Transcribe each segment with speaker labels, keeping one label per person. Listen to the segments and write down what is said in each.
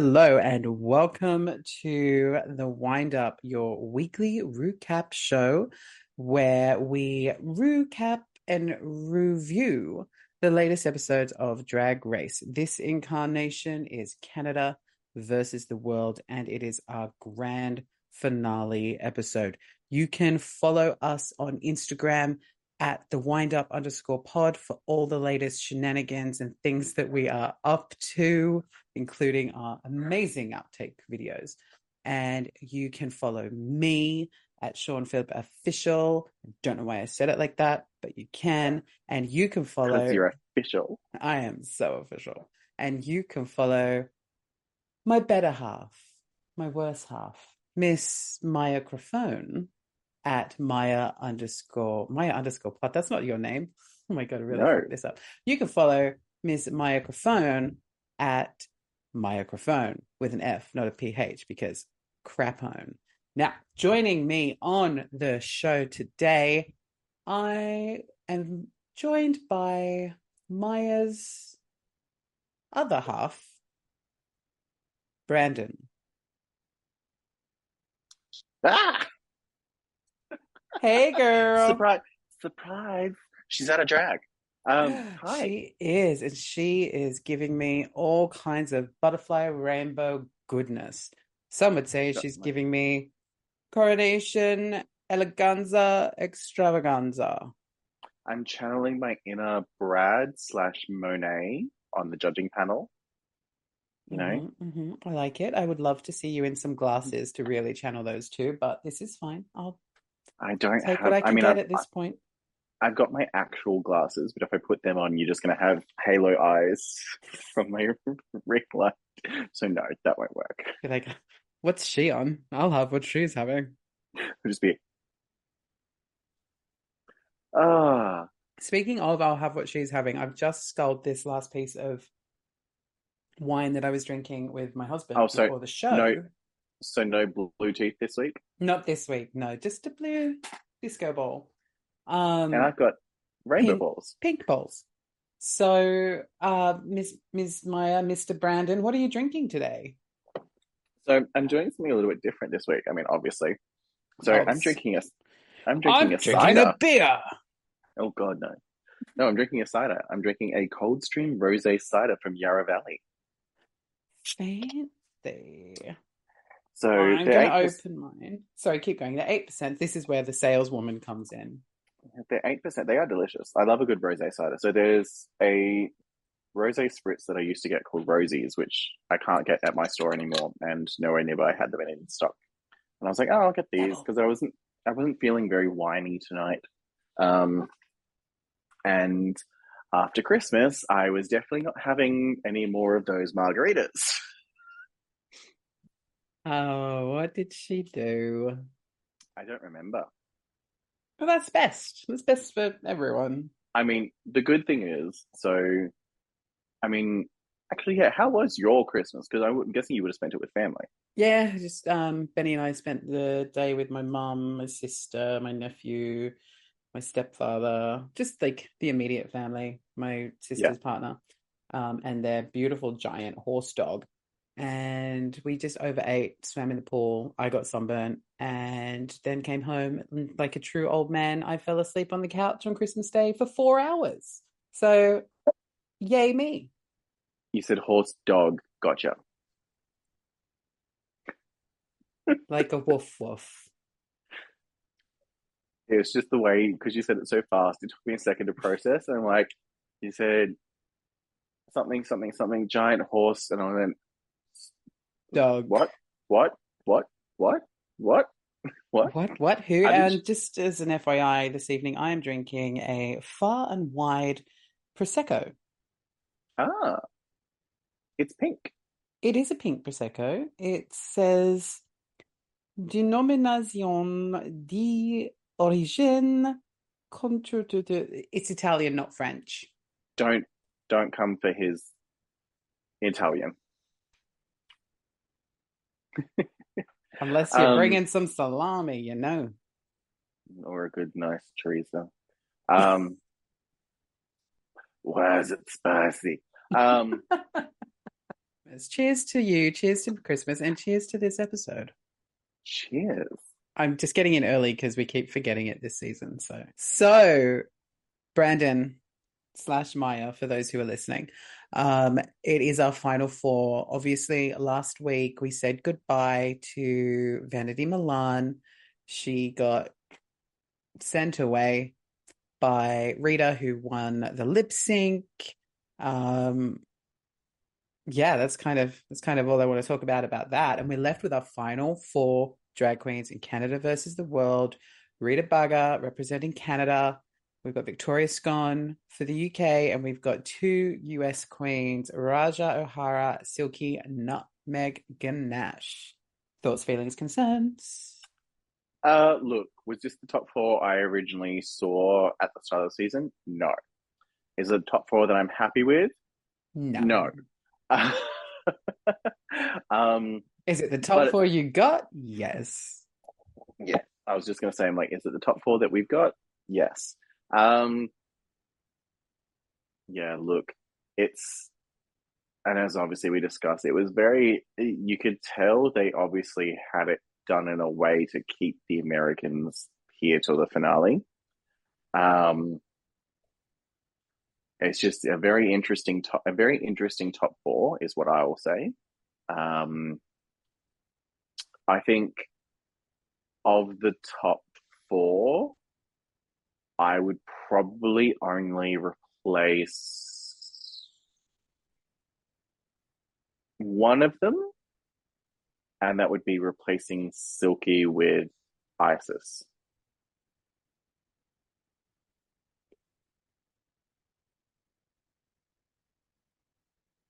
Speaker 1: Hello and welcome to the Wind Up, your weekly recap show where we recap and review the latest episodes of Drag Race. This incarnation is Canada versus the world, and it is our grand finale episode. You can follow us on Instagram at the wind up underscore pod for all the latest shenanigans and things that we are up to, including our amazing outtake videos. And you can follow me at Sean Phillip Official. Don't know why I said it like that, but you can. And you can follow.
Speaker 2: You're official.
Speaker 1: I am so official. And you can follow my better half, my worse half, Miss Maya Crofone at Maya underscore Maya underscore plot. That's not your name. Oh my god, I really no. this up. You can follow Miss Maya Crofone at Maya with an F, not a PH, because crapone. Now, joining me on the show today, I am joined by Maya's other half, Brandon.
Speaker 2: Ah!
Speaker 1: Hey, girl.
Speaker 2: Surprise. Surprise. She's out of drag. Um, hi.
Speaker 1: She is, and she is giving me all kinds of butterfly rainbow goodness. Some would say she's giving me coronation eleganza extravaganza.
Speaker 2: I'm channeling my inner Brad slash Monet on the judging panel. You know,
Speaker 1: mm-hmm, mm-hmm. I like it. I would love to see you in some glasses to really channel those two, but this is fine. I'll
Speaker 2: I don't
Speaker 1: take
Speaker 2: have.
Speaker 1: what I can
Speaker 2: I mean,
Speaker 1: get
Speaker 2: I've,
Speaker 1: at this point.
Speaker 2: I've got my actual glasses, but if I put them on, you're just going to have halo eyes from my ring light. So no, that won't work.
Speaker 1: You're like, what's she on? I'll have what she's having.
Speaker 2: It'll just be. Ah.
Speaker 1: Speaking of, I'll have what she's having. I've just sculled this last piece of wine that I was drinking with my husband
Speaker 2: oh, so
Speaker 1: before the show.
Speaker 2: No, so no blue teeth this week.
Speaker 1: Not this week. No, just a blue disco ball. Um,
Speaker 2: and I've got rainbow
Speaker 1: pink,
Speaker 2: balls.
Speaker 1: Pink balls. So, uh, Miss Miss Maya, Mr. Brandon, what are you drinking today?
Speaker 2: So I'm doing something a little bit different this week. I mean, obviously. So I'm drinking a I'm drinking
Speaker 1: I'm
Speaker 2: a
Speaker 1: drinking
Speaker 2: cider.
Speaker 1: a beer.
Speaker 2: Oh god, no. No, I'm drinking a cider. I'm drinking a Coldstream Rosé cider from Yarra Valley.
Speaker 1: Fancy.
Speaker 2: So
Speaker 1: I'm going to open mine. Sorry, keep going. The eight percent. This is where the saleswoman comes in.
Speaker 2: They're eight percent. They are delicious. I love a good rosé cider. So there's a rosé spritz that I used to get called Rosies, which I can't get at my store anymore, and nowhere nearby I had them in stock. And I was like, oh, I'll get these because I wasn't I wasn't feeling very whiny tonight. Um, and after Christmas, I was definitely not having any more of those margaritas.
Speaker 1: Oh, what did she do?
Speaker 2: I don't remember.
Speaker 1: Well, that's best. That's best for everyone.
Speaker 2: I mean, the good thing is, so, I mean, actually, yeah. How was your Christmas? Because I'm guessing you would have spent it with family.
Speaker 1: Yeah, just um, Benny and I spent the day with my mum, my sister, my nephew, my stepfather, just like the immediate family, my sister's yeah. partner, um, and their beautiful giant horse dog and we just overate, swam in the pool. I got sunburnt and then came home like a true old man. I fell asleep on the couch on Christmas Day for four hours. So, yay me.
Speaker 2: You said horse dog. Gotcha.
Speaker 1: like a woof woof.
Speaker 2: It's just the way, because you said it so fast, it took me a second to process. And I'm like, you said something, something, something, giant horse. And I went,
Speaker 1: Doug.
Speaker 2: What? What? What? What? What? What?
Speaker 1: What? What? Who? And just as an FYI, this evening I am drinking a far and wide prosecco.
Speaker 2: Ah, it's pink.
Speaker 1: It is a pink prosecco. It says "Denomination di origine contre." It's Italian, not French.
Speaker 2: Don't don't come for his Italian.
Speaker 1: Unless you're um, bringing some salami, you know.
Speaker 2: Or a good, nice chorizo. Um, why is it spicy? Um,
Speaker 1: Cheers to you. Cheers to Christmas, and cheers to this episode.
Speaker 2: Cheers.
Speaker 1: I'm just getting in early because we keep forgetting it this season. So, so Brandon slash Maya, for those who are listening, um, it is our final four. Obviously, last week we said goodbye to Vanity Milan. She got sent away by Rita, who won the lip sync. Um, yeah, that's kind of that's kind of all I want to talk about about that. And we're left with our final four drag queens in Canada versus the world. Rita Baga representing Canada. We've got Victoria Scone for the UK, and we've got two US queens, Ra'Jah O'Hara, Silky Nutmeg Ganache. Thoughts, feelings, concerns?
Speaker 2: Uh, look, was this the top four I originally saw at the start of the season? No. Is it top four that I'm happy with?
Speaker 1: No.
Speaker 2: No. um,
Speaker 1: Is it the top four you got? Yes.
Speaker 2: yeah, I was just gonna say, I'm like, is it the top four that we've got? Yes. Um, yeah, look, it's, and as obviously we discussed, it was very, you could tell they obviously had it done in a way to keep the Americans here till the finale. Um, it's just a very interesting top, a very interesting top four is what I will say. Um, I think of the top four, I would probably only replace one of them, and that would be replacing Silky with Icesis.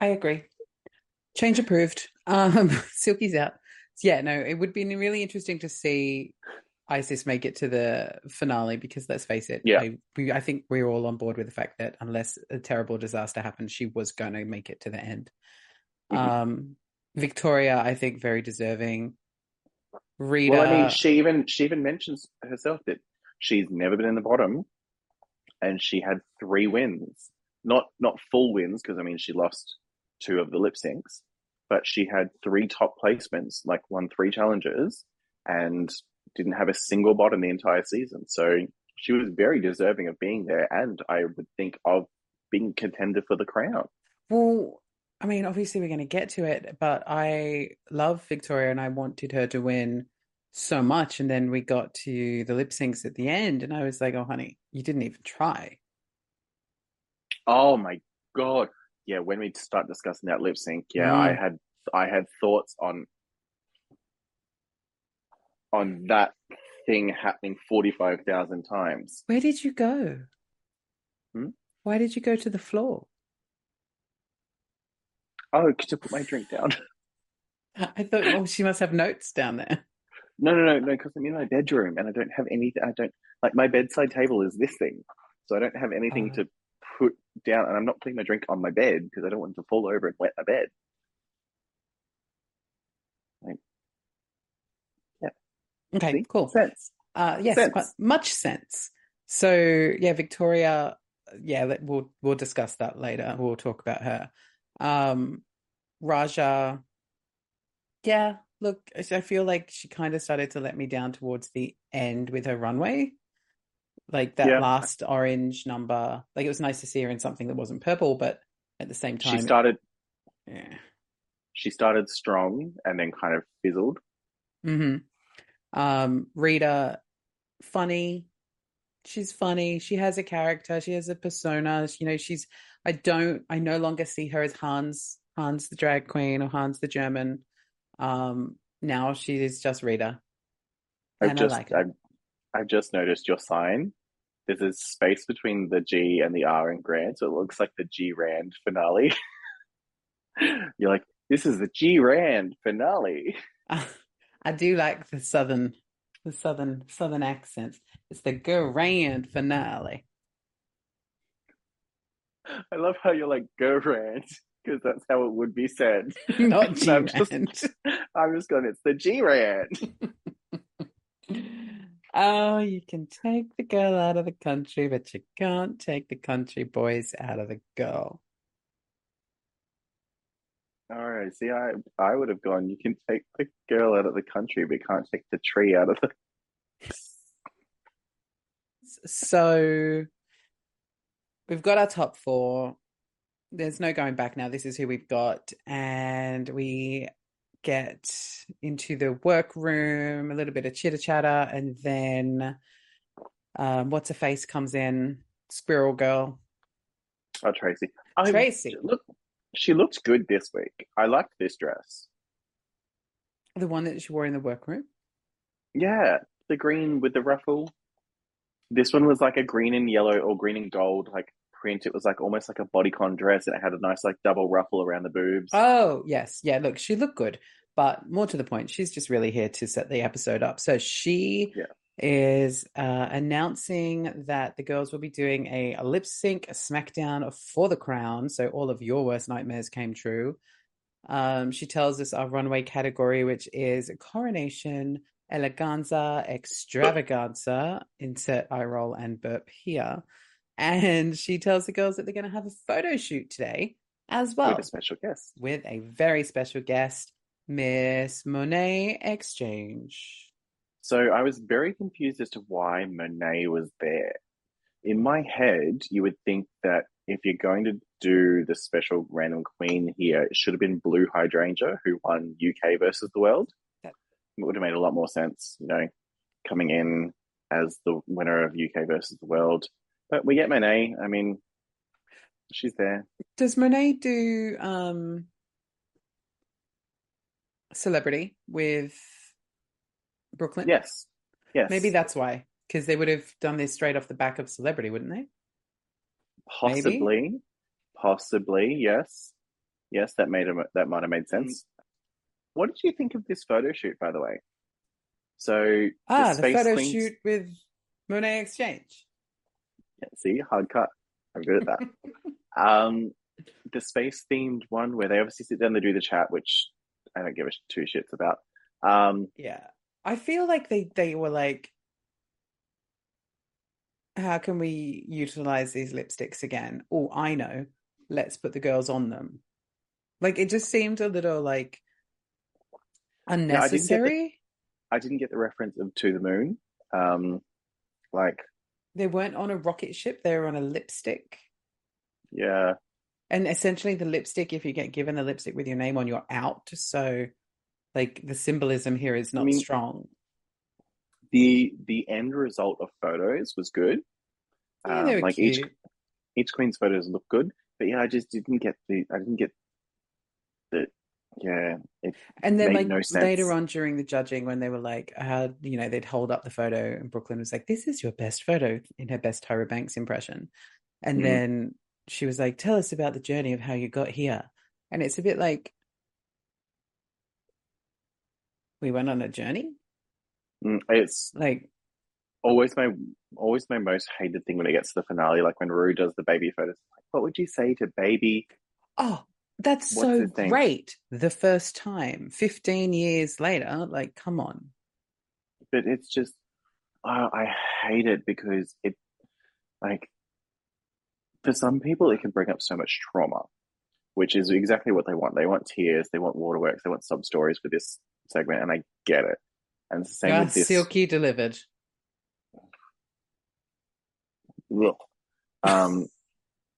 Speaker 1: I agree. Change approved. Um, Silky's out. Yeah, no, it would be really interesting to see Icesis make it to the finale because let's face it,
Speaker 2: Yeah.
Speaker 1: I, we, I think we're all on board with the fact that unless a terrible disaster happened, she was going to make it to the end.
Speaker 2: Mhm.
Speaker 1: Um, Victoria, I think, very deserving. Rita,
Speaker 2: Well, I mean, she even she even mentions herself that she's never been in the bottom, and she had three wins. Not not full wins because I mean she lost two of the lip syncs, but she had three top placements, like won three challenges, and didn't have a single bot in the entire season. So she was very deserving of being there, and I would think of being contender for the crown.
Speaker 1: Well, I mean, obviously we're going to get to it, but I love Victoria and I wanted her to win so much. And then we got to the lip syncs at the end, and I was like, oh, honey, you didn't even try.
Speaker 2: Oh my god. Yeah, when we start discussing that lip sync, yeah, I
Speaker 1: Mm.
Speaker 2: had I had thoughts on on that thing happening 45,000 times.
Speaker 1: Where did you go?
Speaker 2: Hmm?
Speaker 1: Why did you go to the floor?
Speaker 2: Oh, you put my drink down?
Speaker 1: I thought, oh, she must have notes down there.
Speaker 2: No, no, no, no, because I'm in my bedroom and I don't have anything. I don't like my bedside table is this thing, so I don't have anything
Speaker 1: Oh.
Speaker 2: to put down, and I'm not putting my drink on my bed because I don't want it to fall over and wet my bed.
Speaker 1: Okay,
Speaker 2: See?
Speaker 1: cool.
Speaker 2: Sense.
Speaker 1: Uh, yes,
Speaker 2: Sense.
Speaker 1: quite much sense. So yeah, Victoria. Yeah, we'll we'll discuss that later. We'll talk about her. Um, Ra'Jah. Yeah, look, I feel like she kind of started to let me down towards the end with her runway. Like that
Speaker 2: Yeah.
Speaker 1: last orange number. Like it was nice to see her in something that wasn't purple, but at the same time,
Speaker 2: She started.
Speaker 1: yeah.
Speaker 2: She started strong and then kind of fizzled.
Speaker 1: hmm Um, Rita, funny. She's funny. She has a character. She has a persona. You know, she's. I don't. I no longer see her as Hans, Hans the drag queen or Hans the German. Um, now she is just Rita,
Speaker 2: I've
Speaker 1: and
Speaker 2: just
Speaker 1: I like.
Speaker 2: I've, I've just noticed your sign. There's a space between the G and the R in Grand, so it looks like the G Rand finale. You're like, this is the G Rand finale.
Speaker 1: I do like the southern, the southern, southern accents. It's the grand finale.
Speaker 2: I love how you're like, go Rand, because that's how it would be said.
Speaker 1: Not
Speaker 2: And I'm just-
Speaker 1: G-Rand.
Speaker 2: I'm just going, it's the G Rand.
Speaker 1: Oh, you can take the girl out of the country, but you can't take the country boys out of the girl.
Speaker 2: All right. See, I I would have gone. You can take the girl out of the country, but you can't take the tree out of the.
Speaker 1: So we've got our top four. There's no going back now. This is who we've got. And we get into the workroom, a little bit of chitter chatter, and then um, what's a face comes in, Squirrel Girl.
Speaker 2: Oh, Traci. I,
Speaker 1: Traci.
Speaker 2: Look, she looked good this week. I liked this dress.
Speaker 1: The one that she wore in the workroom.
Speaker 2: Yeah, the green with the ruffle. This one was like a green and yellow or green and gold like print. It was like almost like a bodycon dress, and it had a nice like double ruffle around the boobs.
Speaker 1: Oh yes, yeah. Look, she looked good, but more to the point, she's just really here to set the episode up. So she
Speaker 2: Yeah.
Speaker 1: Is uh, announcing that the girls will be doing a, a lip sync, a SmackDown for the crown. So all of your worst nightmares came true. Um, she tells us our runway category, which is coronation, eleganza, extravaganza. Insert eye roll and burp here. And she tells the girls that they're going to have a photo shoot today as well
Speaker 2: with a special guest.
Speaker 1: with a very special guest, Miss Monet Exchange.
Speaker 2: So I was very confused as to why Monet was there. In my head, you would think that if you're going to do the special random queen here, it should have been Blue Hydrangea, who won UK versus the world.
Speaker 1: That-
Speaker 2: It would have made a lot more sense, you know, coming in as the winner of UK versus the world. But we get Monet. I mean, she's there.
Speaker 1: Does Monet do um celebrity with Brooklyn?
Speaker 2: Yes. Yes.
Speaker 1: Maybe that's why. Because they would have done this straight off the back of celebrity, wouldn't they? maybe?
Speaker 2: Possibly. Possibly, yes. Yes, that made a, that might have made sense. What did you think of this photo shoot, by the way? So
Speaker 1: Ah, the
Speaker 2: Space
Speaker 1: photo shoot with Monét X Change.
Speaker 2: Yeah, see, hard cut. I'm good at that. um, the space themed one where they obviously sit down, they do the chat, which I don't give a sh- two shits about. Um,
Speaker 1: Yeah. I feel like they they were like how can we utilize these lipsticks again? Oh, I know. Let's put the girls on them. Like it just seemed a little like
Speaker 2: I didn't the-
Speaker 1: unnecessary.
Speaker 2: I didn't get the reference of To the Moon. Um, like,
Speaker 1: They weren't on a rocket ship, they were on a lipstick.
Speaker 2: yeah,
Speaker 1: And essentially the lipstick, if you get given a lipstick with your name on, you're out. So like the symbolism here is not
Speaker 2: mean,
Speaker 1: strong.
Speaker 2: the the end result of photos was good.
Speaker 1: Yeah,
Speaker 2: Um, like each
Speaker 1: cute.
Speaker 2: each queen's photos look good, but yeah, I just didn't get the I didn't get the yeah.
Speaker 1: And then, like
Speaker 2: no
Speaker 1: later on during the judging, when they were like, how you know, they'd hold up the photo, and Brooklyn was like, "This is your best photo" in her best Tyra Banks impression, and
Speaker 2: Mhm.
Speaker 1: then she was like, "Tell us about the journey of how you got here," and it's a bit like we went on a journey,
Speaker 2: mm, it's
Speaker 1: like
Speaker 2: always my always my most hated thing when it gets to the finale, like when Rue does the baby photos. Like, what would you say to baby?
Speaker 1: oh, that's
Speaker 2: What's
Speaker 1: so
Speaker 2: the
Speaker 1: great. The first time, fifteen years later, like, come on,
Speaker 2: But it's just oh, I hate it because it like for some people it can bring up so much trauma, which is exactly what they want. They want tears, they want waterworks, they want sub stories for this segment, and I get it. And it's the same
Speaker 1: yeah,
Speaker 2: with this.
Speaker 1: silky delivered.
Speaker 2: Ugh. Um,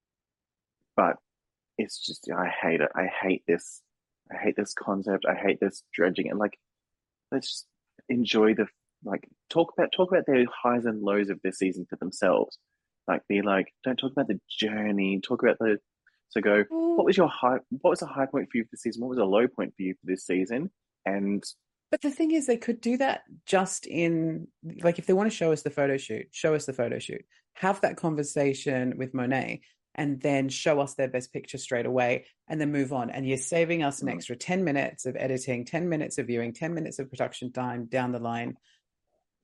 Speaker 2: but it's just I hate it. I hate this. I hate this concept. I hate this dredging. And like, let's just enjoy the like talk about talk about their highs and lows of this season for themselves. Like, be like, don't talk about the journey. Talk about the. So go. What was your high? What was a high point for you for this season? What was a low point for you for this season? And
Speaker 1: But the thing is, they could do that just in, like, if they want to show us the photo shoot, show us the photo shoot, have that conversation with Monet, and then show us their best picture straight away, and then move on. And you're saving us an
Speaker 2: Mhm.
Speaker 1: extra 10 minutes of editing, 10 minutes of viewing, 10 minutes of production time down the line,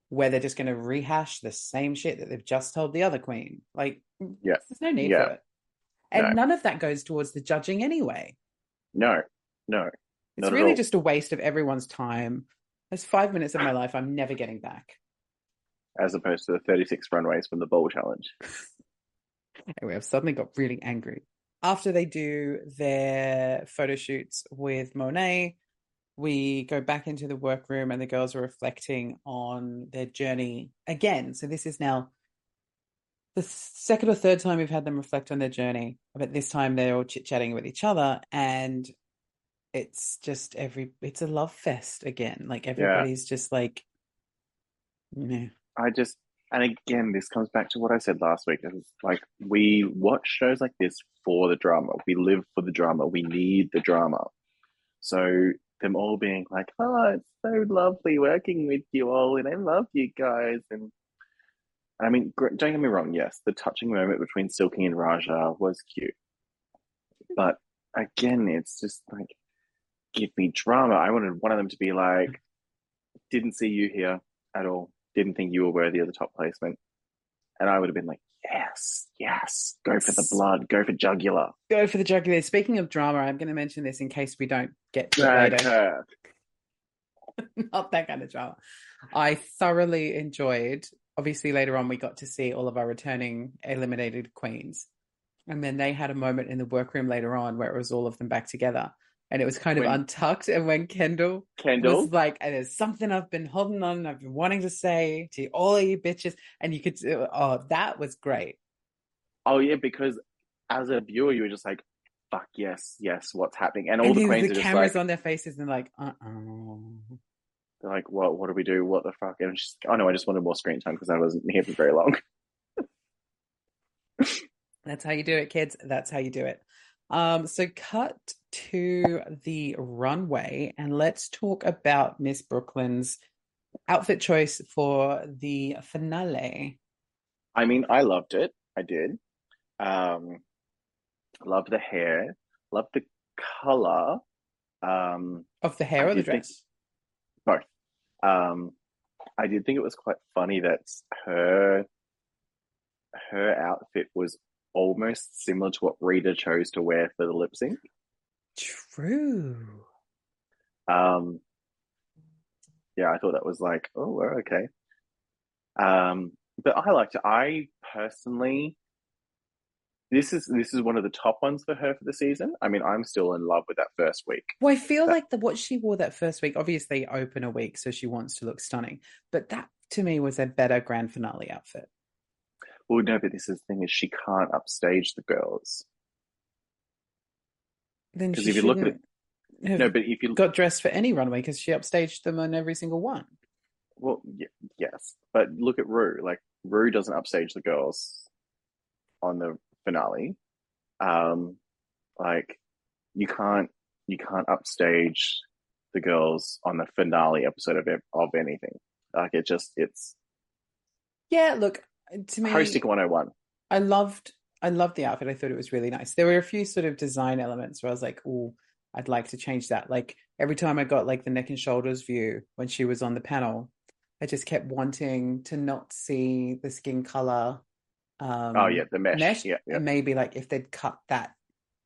Speaker 1: where they're just going to rehash the same shit that they've just told the other queen. Like,
Speaker 2: Yeah.
Speaker 1: there's no need
Speaker 2: Yeah.
Speaker 1: for it. And
Speaker 2: No.
Speaker 1: none of that goes towards the judging anyway.
Speaker 2: no, no,
Speaker 1: It's really just a waste of everyone's time. That's five minutes of my life I'm never getting back.
Speaker 2: as opposed to the thirty-six runways from the bowl challenge.
Speaker 1: Anyway, I've suddenly got really angry. after they do their photo shoots with Monet, we go back into the workroom and the girls are reflecting on their journey again. So this is now the second or third time we've had them reflect on their journey, but this time they're all chit chatting with each other, and it's just every it's a love fest again. Like everybody's yeah. just like, you know.
Speaker 2: I just and again, this comes back to what I said last week. It's like we watch shows like this for the drama. We live for the drama. We need the drama. So them all being like, "Oh, it's so lovely working with you all, and I love you guys," and I mean, don't get me wrong. Yes, the touching moment between Silky and Ra'Jah was cute, but again, it's just like, give me drama. I wanted one of them to be like, "Didn't see you here at all. Didn't think you were worthy of the top placement," and I would have been like, "Yes, yes, go for the blood, go for jugular,
Speaker 1: go for the jugular." Speaking of drama, I'm going to mention this in case we don't get to it later. Not that kind of drama. I thoroughly enjoyed obviously later on we got to see all of our returning eliminated queens. And then they had a moment in the workroom later on where it was all of them back together. And it was kind when, of untucked. And when Kendall,
Speaker 2: Kendall
Speaker 1: was like, there's something I've been holding on, I've been wanting to say to all of you bitches. And you could, oh, that was great.
Speaker 2: Oh, yeah, because as a viewer, you were just like, fuck yes, yes, what's happening? And all and the queens the cameras
Speaker 1: like, on their faces and like, uh oh.
Speaker 2: They're like, what? What do we do? What the fuck? And she's, like, oh no, I just wanted more screen time because I wasn't here for very long.
Speaker 1: That's how you do it, kids. That's how you do it. Um, so cut to the runway and let's talk about Miss Brooklyn's outfit choice for the finale.
Speaker 2: I mean, I loved it. I did. Um, loved the hair. Loved the color. Um,
Speaker 1: of the hair I or the dress? Think,
Speaker 2: both. Um, I did think it was quite funny that her her outfit was almost similar to what Rita chose to wear for the lip sync.
Speaker 1: True.
Speaker 2: Um, yeah, I thought that was like, oh, okay. Um, but I liked it. I personally this is this is one of the top ones for her for the season. I mean, I'm still in love with that first week.
Speaker 1: Well, I feel that, like the what she wore that first week, obviously open a week, so she wants to look stunning. But that to me was a better grand finale outfit.
Speaker 2: Well, no, but this is the thing is she can't upstage the girls.
Speaker 1: Then because if you look at it, no, but if you got dressed for any runway because she upstaged them on every single one.
Speaker 2: Well, yeah, yes, but look at Rue. Like Rue doesn't upstage the girls on the finale. Um, like you can't you can't upstage the girls on the finale episode of of anything. Like it just it's
Speaker 1: yeah. Look to me,
Speaker 2: hosting one hundred oh one.
Speaker 1: I loved I loved the outfit. I thought it was really nice. There were a few sort of design elements where I was like, oh, I'd like to change that. Like every time I got like the neck and shoulders view when she was on the panel, I just kept wanting to not see the skin color
Speaker 2: um, oh yeah, the mesh. mesh yeah, yeah.
Speaker 1: And maybe like if they'd cut that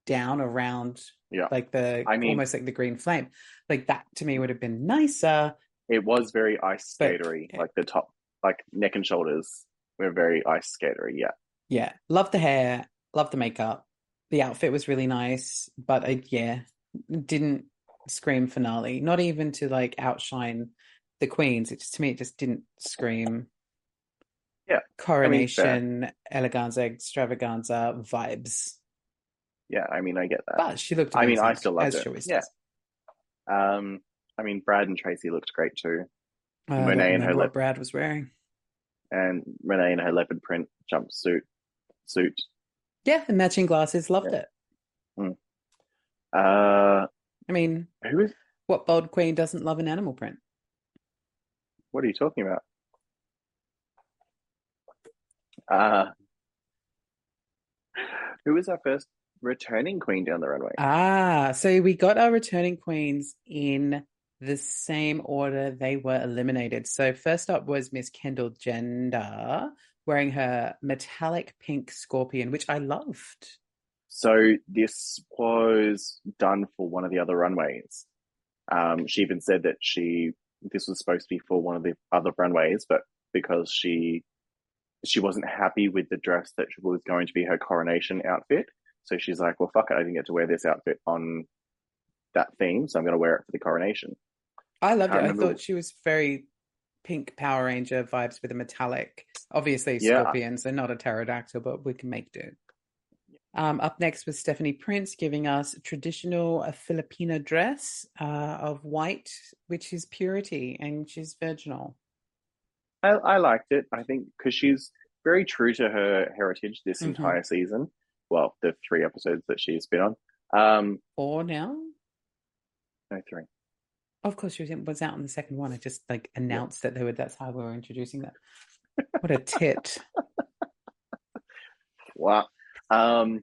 Speaker 1: down around,
Speaker 2: yeah,
Speaker 1: like the I mean, almost like the green flame, like that to me would have been nicer.
Speaker 2: It was very ice skatery, but, like the top, like neck and shoulders were very ice skatery. Yeah,
Speaker 1: yeah. Love the hair, love the makeup. The outfit was really nice, but I, yeah, didn't scream finale. Not even to like outshine the queens. It just to me, it just didn't scream
Speaker 2: yeah
Speaker 1: coronation I mean, eleganza extravaganza vibes
Speaker 2: yeah i mean i get that
Speaker 1: but she looked
Speaker 2: i mean i still loved it yeah um i mean brad and tracy looked great too
Speaker 1: uh, renee and her what brad was wearing
Speaker 2: and renee in her leopard print jumpsuit suit
Speaker 1: yeah and matching glasses loved yeah. it
Speaker 2: mm. uh
Speaker 1: i mean
Speaker 2: who is
Speaker 1: what bold queen doesn't love an animal print
Speaker 2: what are you talking about uh, who was our first returning queen down the runway?
Speaker 1: Ah, so we got our returning queens in the same order they were eliminated. So first up was Miss Kendall Gender wearing her metallic pink scorpion, which I loved.
Speaker 2: So this was done for one of the other runways. Um, she even said that she this was supposed to be for one of the other runways, but because she she wasn't happy with the dress that was going to be her coronation outfit. So she's like, well, fuck it, I didn't get to wear this outfit on that theme, so I'm going to wear it for the coronation.
Speaker 1: I loved
Speaker 2: I
Speaker 1: it. I thought she was very pink Power Ranger vibes with a metallic. Obviously,
Speaker 2: Yeah.
Speaker 1: scorpion, so not a pterodactyl, but we can make do. Um, up next was Stephanie Prince giving us a traditional uh, Filipino dress uh, of white, which is purity, and she's virginal.
Speaker 2: I, I liked it. I think because she's very true to her heritage this
Speaker 1: Mhm.
Speaker 2: entire season. Well, the three episodes that she's been on. Um,
Speaker 1: Or now,
Speaker 2: no, three.
Speaker 1: Of course, she was, was out in the second one. I just like announced that they were. That's how we were introducing that. What a tit!
Speaker 2: Wow. Um,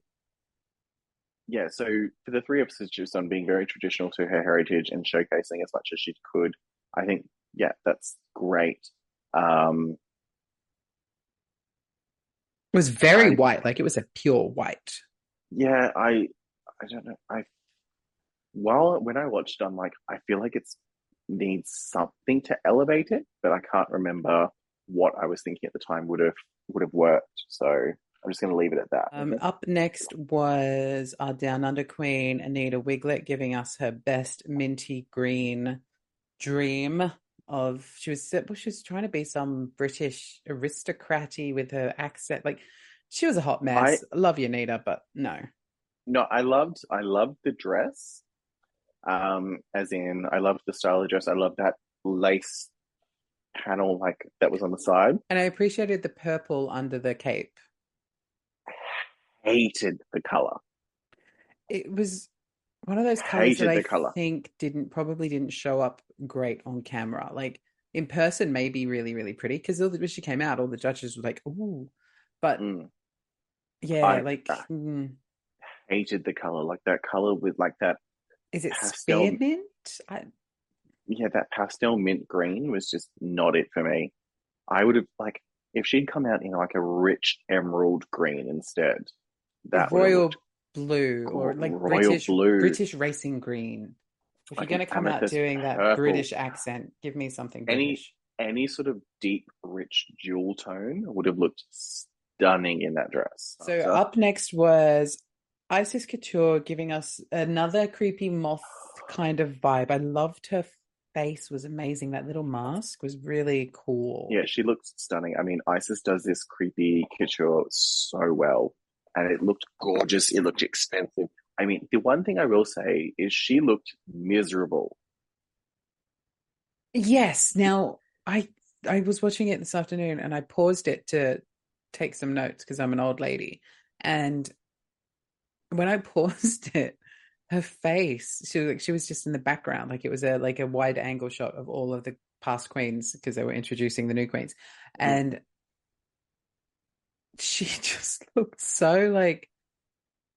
Speaker 2: yeah, so for the three episodes she's on being very traditional to her heritage and showcasing as much as she could, I think, yeah, that's great. Um,
Speaker 1: It was very
Speaker 2: I-
Speaker 1: white, like it was a pure white.
Speaker 2: yeah, I, I don't know. I, while when I watched, I'm like, I feel like it's needs something to elevate it, but I can't remember what I was thinking at the time would have would have worked. So I'm just going to leave it at that.
Speaker 1: Um, up next was our Down Under Queen, Anita Wiglet, giving us her best minty green dream of she was well, she was trying to be some British aristocraty with her accent. Like she was a hot mess. I, Love you, Anita, but no.
Speaker 2: No, I loved I loved the dress. Um, as in I loved the style of dress. I loved that lace panel like that was on the side.
Speaker 1: And I appreciated the purple under the cape.
Speaker 2: Hated the color.
Speaker 1: It was one of those colors that I
Speaker 2: colour.
Speaker 1: think didn't probably didn't show up great on camera. Like in person, maybe really really pretty because when she came out, all the judges were like, "Ooh," but
Speaker 2: Mm,
Speaker 1: yeah,
Speaker 2: I-
Speaker 1: like
Speaker 2: uh,
Speaker 1: mm,
Speaker 2: hated the color. Like that color with like that
Speaker 1: is it
Speaker 2: pastel-
Speaker 1: spearmint? I,
Speaker 2: yeah, that pastel mint green was just not it for me. I would have like if she'd come out in like a rich emerald green instead. That
Speaker 1: royal blue or oh, like
Speaker 2: royal
Speaker 1: British
Speaker 2: blue.
Speaker 1: British racing green. If
Speaker 2: Like
Speaker 1: you're going to come out doing that
Speaker 2: purple.
Speaker 1: British accent, give me something
Speaker 2: Any-
Speaker 1: British.
Speaker 2: any sort of deep, rich jewel tone would have looked stunning in that dress.
Speaker 1: So up next was Icesis Couture giving us another creepy moth kind of vibe. I loved her face was amazing. That little mask was really cool.
Speaker 2: yeah, she looks stunning. I mean, Icesis does this creepy couture so well, and it looked gorgeous. It looked expensive. I mean, the one thing I will say is she looked miserable.
Speaker 1: Yes. Now I I was watching it this afternoon and I paused it to take some notes because I'm an old lady. And when I paused it, her face, she was like she was just in the background, like it was a like a wide angle shot of all of the past queens because they were introducing the new queens. And she just looked so like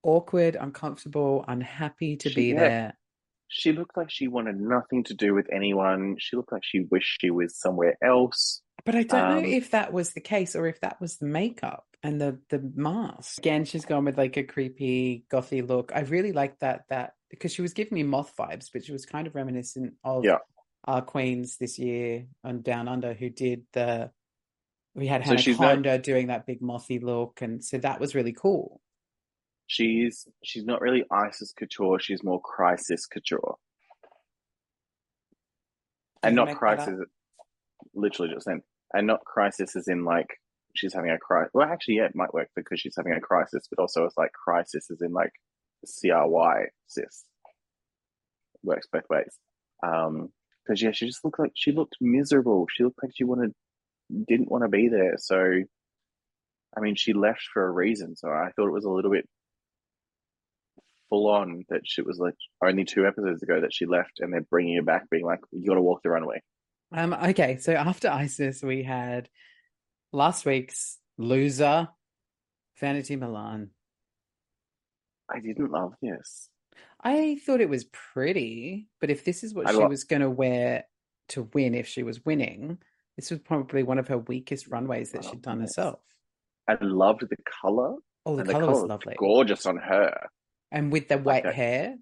Speaker 1: awkward, uncomfortable, unhappy to
Speaker 2: She-
Speaker 1: be there.
Speaker 2: She looked like she wanted nothing to do with anyone. She looked like she wished she was somewhere else.
Speaker 1: But I don't
Speaker 2: Um,
Speaker 1: know if that was the case or if that was the makeup and the the mask. Again, she's gone with like a creepy gothy look. I really liked that that because she was giving me moth vibes, but she was kind of reminiscent of
Speaker 2: Yeah.
Speaker 1: our queens this year on Down Under who did the we had
Speaker 2: So
Speaker 1: Hannah
Speaker 2: she's not-
Speaker 1: doing that big mothy look and so that was really cool.
Speaker 2: She's she's not really Icesis couture. She's more crisis couture,
Speaker 1: Can
Speaker 2: and not crisis. Literally just then, and not crisis as in like she's having a crisis. Well, actually, yeah, it might work because she's having a crisis, but also it's like crisis as in like C R Y sis. Works both ways. Um, because yeah, she just looked like she looked miserable. She looked like she wanted didn't want to be there. So, I mean, she left for a reason. So I thought it was a little bit full on that she was like only two episodes ago that she left, and they're bringing her back, being like, "You got to walk the runway."
Speaker 1: Um okay, so after Icesis we had last week's loser Vanity Milan.
Speaker 2: I didn't love this.
Speaker 1: I thought it was pretty, but if this is what
Speaker 2: I
Speaker 1: she
Speaker 2: lo-
Speaker 1: was going to wear to win, if she was winning, this was probably one of her weakest runways that she'd done
Speaker 2: yes.
Speaker 1: herself.
Speaker 2: I loved the color.
Speaker 1: Oh, the color
Speaker 2: the
Speaker 1: was lovely,
Speaker 2: gorgeous on her.
Speaker 1: and with the white
Speaker 2: that-
Speaker 1: hair.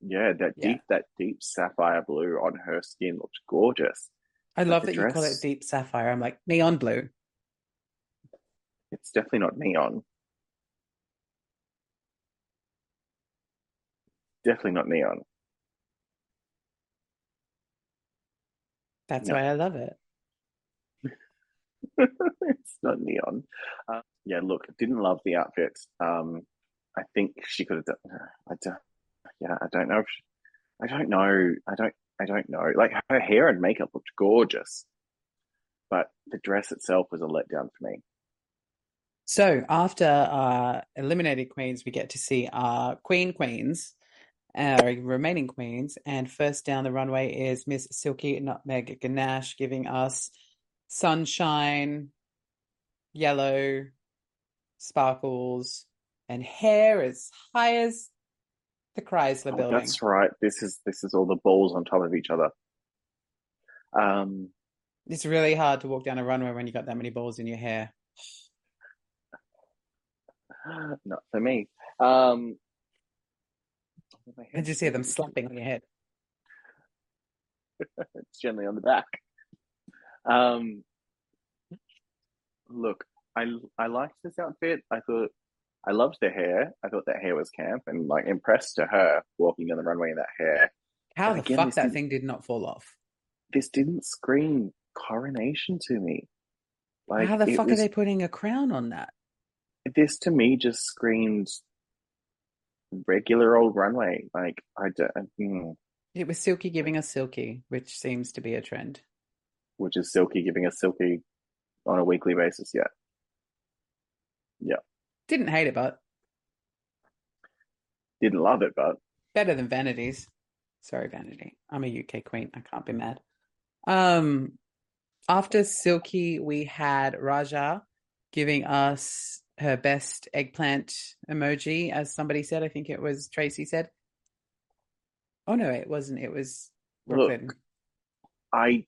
Speaker 2: Yeah, that
Speaker 1: Yeah.
Speaker 2: deep, that deep sapphire blue on her skin looked gorgeous.
Speaker 1: I love that you call it deep sapphire. I'm like neon blue.
Speaker 2: It's definitely not neon. definitely not neon.
Speaker 1: That's
Speaker 2: No.
Speaker 1: why I love it.
Speaker 2: it's not neon. Uh, yeah, look, didn't love the outfit. Um, I think she could have done. I don't. Yeah, I don't know. If she, I don't know. I don't. I don't know. Like her hair and makeup looked gorgeous, but the dress itself was a letdown for me.
Speaker 1: So after our eliminated queens, we get to see our queen queens, our remaining queens, and first down the runway is Miss Silky Nutmeg Ganache giving us sunshine, yellow, sparkles, and hair as high as the Chrysler
Speaker 2: Oh,
Speaker 1: building.
Speaker 2: that's right. This is this is all the balls on top of each other. Um,
Speaker 1: It's really hard to walk down a runway when you've got that many balls in your hair.
Speaker 2: not for me. Um,
Speaker 1: I just hear them slapping on your head.
Speaker 2: it's generally on the back. Um, look, I I liked this outfit. I thought I loved the hair. I thought that hair was camp and like impressed to her walking on the runway in that hair.
Speaker 1: How
Speaker 2: But
Speaker 1: the
Speaker 2: again,
Speaker 1: fuck that thing did not fall off?
Speaker 2: This didn't scream coronation to me. Like
Speaker 1: How the fuck
Speaker 2: was,
Speaker 1: are they putting a crown on that?
Speaker 2: This to me just screamed regular old runway. Like I don't, mm,
Speaker 1: It was Silky giving us Silky, which seems to be a trend.
Speaker 2: which is Silky giving us Silky on a weekly basis. Yeah.
Speaker 1: Yeah, Didn't hate it, but
Speaker 2: didn't love it, but
Speaker 1: better than Vanities. Sorry, Vanity. I'm a UK queen. I can't be mad. Um, after Silky, we had Ra'Jah giving us her best eggplant emoji, as somebody said. I think it was Traci said. Oh no, it wasn't. It was
Speaker 2: Look,
Speaker 1: Brooklyn.
Speaker 2: I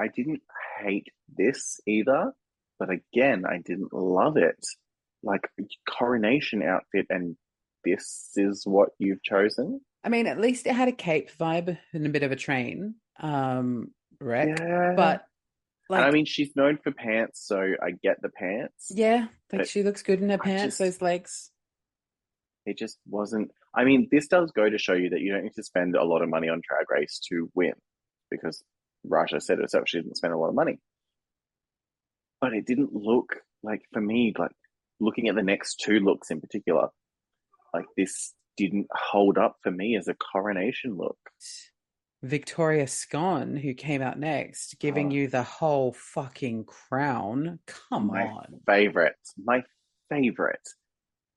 Speaker 2: I didn't hate this either, but again, I didn't love it. Like coronation outfit, and this is what you've chosen.
Speaker 1: I mean, at least it had a cape vibe and a bit of a train um wreck,
Speaker 2: Yeah,
Speaker 1: but like
Speaker 2: I mean, she's known for pants, so I get the pants.
Speaker 1: yeah, like
Speaker 2: but
Speaker 1: she looks good in her
Speaker 2: I
Speaker 1: pants,
Speaker 2: just-
Speaker 1: those legs.
Speaker 2: It just wasn't. I mean, this does go to show you that you don't need to spend a lot of money on Drag Race to win, because Ra'Jah said herself she didn't spend a lot of money. But it didn't look like for me, like looking at the next two looks in particular, like this didn't hold up for me as a coronation look.
Speaker 1: Victoria Scone, who came out next, giving
Speaker 2: Oh.
Speaker 1: you the whole fucking crown. Come
Speaker 2: My
Speaker 1: on.
Speaker 2: Favorite, my favorite.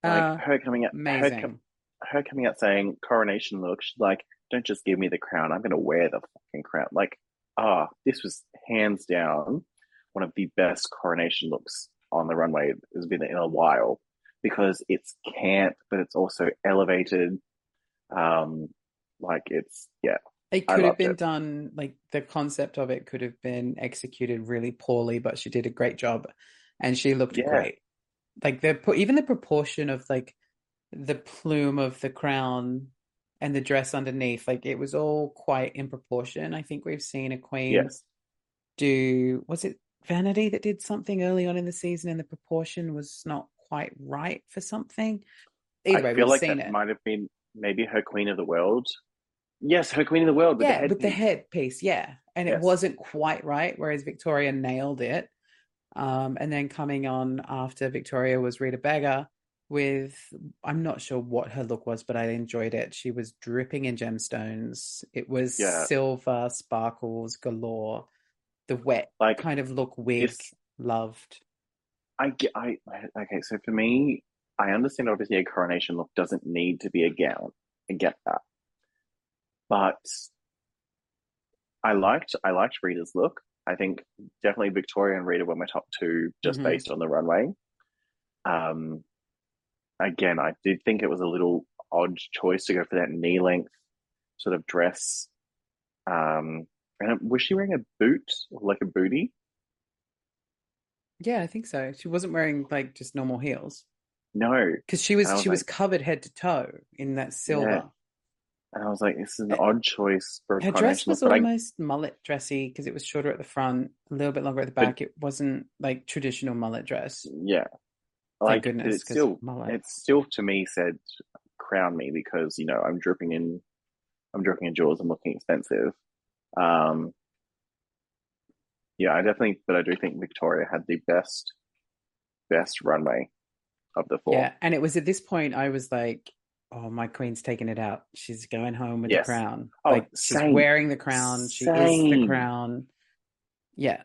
Speaker 2: Like
Speaker 1: Uh,
Speaker 2: her coming out, her,
Speaker 1: amazing.
Speaker 2: com- her coming out saying coronation look. She's like, don't just give me the crown. I'm going to wear the fucking crown. Like, ah, this was hands down one of the best coronation looks on the runway. It's been in a while because it's camp, but it's also elevated. Um, like it's yeah,
Speaker 1: It could have been
Speaker 2: it.
Speaker 1: done, like the concept of it could have been executed really poorly, but she did a great job and she looked
Speaker 2: Yeah.
Speaker 1: great. Like the even the proportion of like the plume of the crown and the dress underneath, like it was all quite in proportion. I think we've seen a queen
Speaker 2: yes,
Speaker 1: do, was it Vanity that did something early on in the season and the proportion was not quite right for something? Either
Speaker 2: I
Speaker 1: way,
Speaker 2: feel like that
Speaker 1: it.
Speaker 2: might have been maybe her Queen of the World. Yes, her Queen of the World with
Speaker 1: yeah,
Speaker 2: the
Speaker 1: with the
Speaker 2: headpiece.
Speaker 1: yeah. And it wasn't quite right, whereas Victoria nailed it. Um, and then coming on after Victoria was Rita Baga with, I'm not sure what her look was, but I enjoyed it. She was dripping in gemstones. It was
Speaker 2: Yeah.
Speaker 1: silver sparkles galore. The wet
Speaker 2: Like
Speaker 1: kind of look wig, loved.
Speaker 2: I get, I, okay, so for me, I understand obviously a coronation look doesn't need to be a gown. I get that. But I liked, I liked Rita's look. I think definitely Victoria and Rita were my top two just
Speaker 1: Mhm.
Speaker 2: based on the runway. Um, again, I did think it was a little odd choice to go for that knee length sort of dress. Um, and was she wearing a boot, or like a booty?
Speaker 1: Yeah, I think so. She wasn't wearing like just normal heels
Speaker 2: No.
Speaker 1: because she was
Speaker 2: was
Speaker 1: she was covered head to toe in that silver.
Speaker 2: And I was like, this is an
Speaker 1: Uh,
Speaker 2: odd choice for a
Speaker 1: Her dress was
Speaker 2: look, but I,
Speaker 1: almost mullet dressy because it was shorter at the front, a little bit longer at the
Speaker 2: But-
Speaker 1: back. It wasn't like traditional mullet dress.
Speaker 2: yeah, like but
Speaker 1: goodness,
Speaker 2: it's still,
Speaker 1: mullet.
Speaker 2: it's still to me said crown me because you know I'm dripping in, I'm dripping in jewels I'm looking expensive. Um, yeah, I definitely, but I do think Victoria had the best, best runway of the four.
Speaker 1: Yeah, and it was at this point I was like, "Oh, my queen's taking it out. She's going home with
Speaker 2: Yes.
Speaker 1: the crown.
Speaker 2: Oh,
Speaker 1: like she's
Speaker 2: same.
Speaker 1: wearing the crown. She is the crown. Yeah.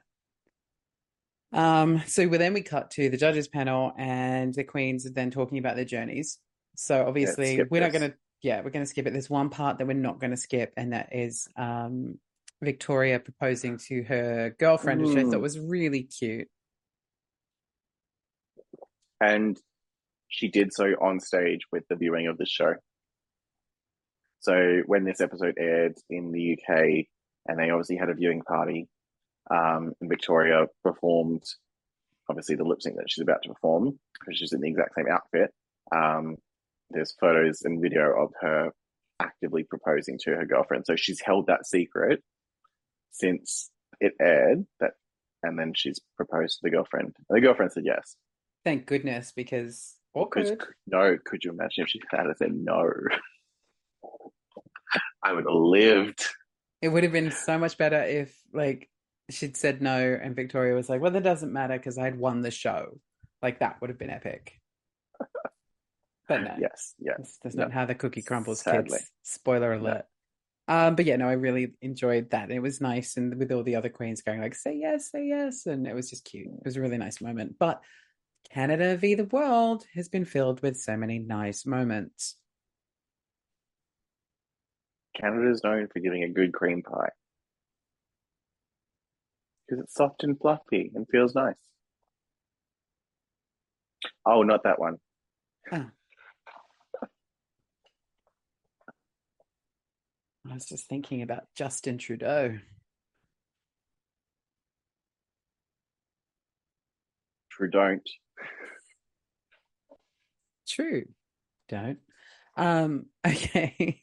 Speaker 1: Um. So then we cut to the judges panel, and the queens are then talking about their journeys. So obviously,
Speaker 2: skip
Speaker 1: we're not going to. Yeah, we're going to skip it. There's one part that we're not going to skip, and that is um Victoria proposing to her girlfriend, which I
Speaker 2: Mm.
Speaker 1: thought was really cute.
Speaker 2: and she did so on stage with the viewing of the show. So when this episode aired in the UK, and they obviously had a viewing party, um, and Victoria performed obviously the lip sync that she's about to perform, because she's in the exact same outfit. Um, there's photos and video of her actively proposing to her girlfriend. So she's held that secret since it aired that and then she's proposed to the girlfriend. And the girlfriend said yes.
Speaker 1: Thank goodness, because
Speaker 2: Could,
Speaker 1: awkward.
Speaker 2: no, could you imagine if she had said no? I would have lived.
Speaker 1: It would have been so much better if, like, she'd said no and Victoria was like, well, that doesn't matter because I'd won the show. Like, that would have been epic. But no,
Speaker 2: Yes, yes.
Speaker 1: that's, that's
Speaker 2: No.
Speaker 1: not how the cookie crumbles,
Speaker 2: Sadly.
Speaker 1: kids. Spoiler alert. Um, but yeah, no, I really enjoyed that. It was nice, and with all the other queens going like, "Say yes, say yes," and it was just cute. It was a really nice moment. But Canada v the World has been filled with so many nice moments.
Speaker 2: Canada is known for giving a good cream pie because it's soft and fluffy and feels nice. Oh, not that one.
Speaker 1: I was just thinking about Justin Trudeau.
Speaker 2: True, don't.
Speaker 1: True. Don't. Um, okay.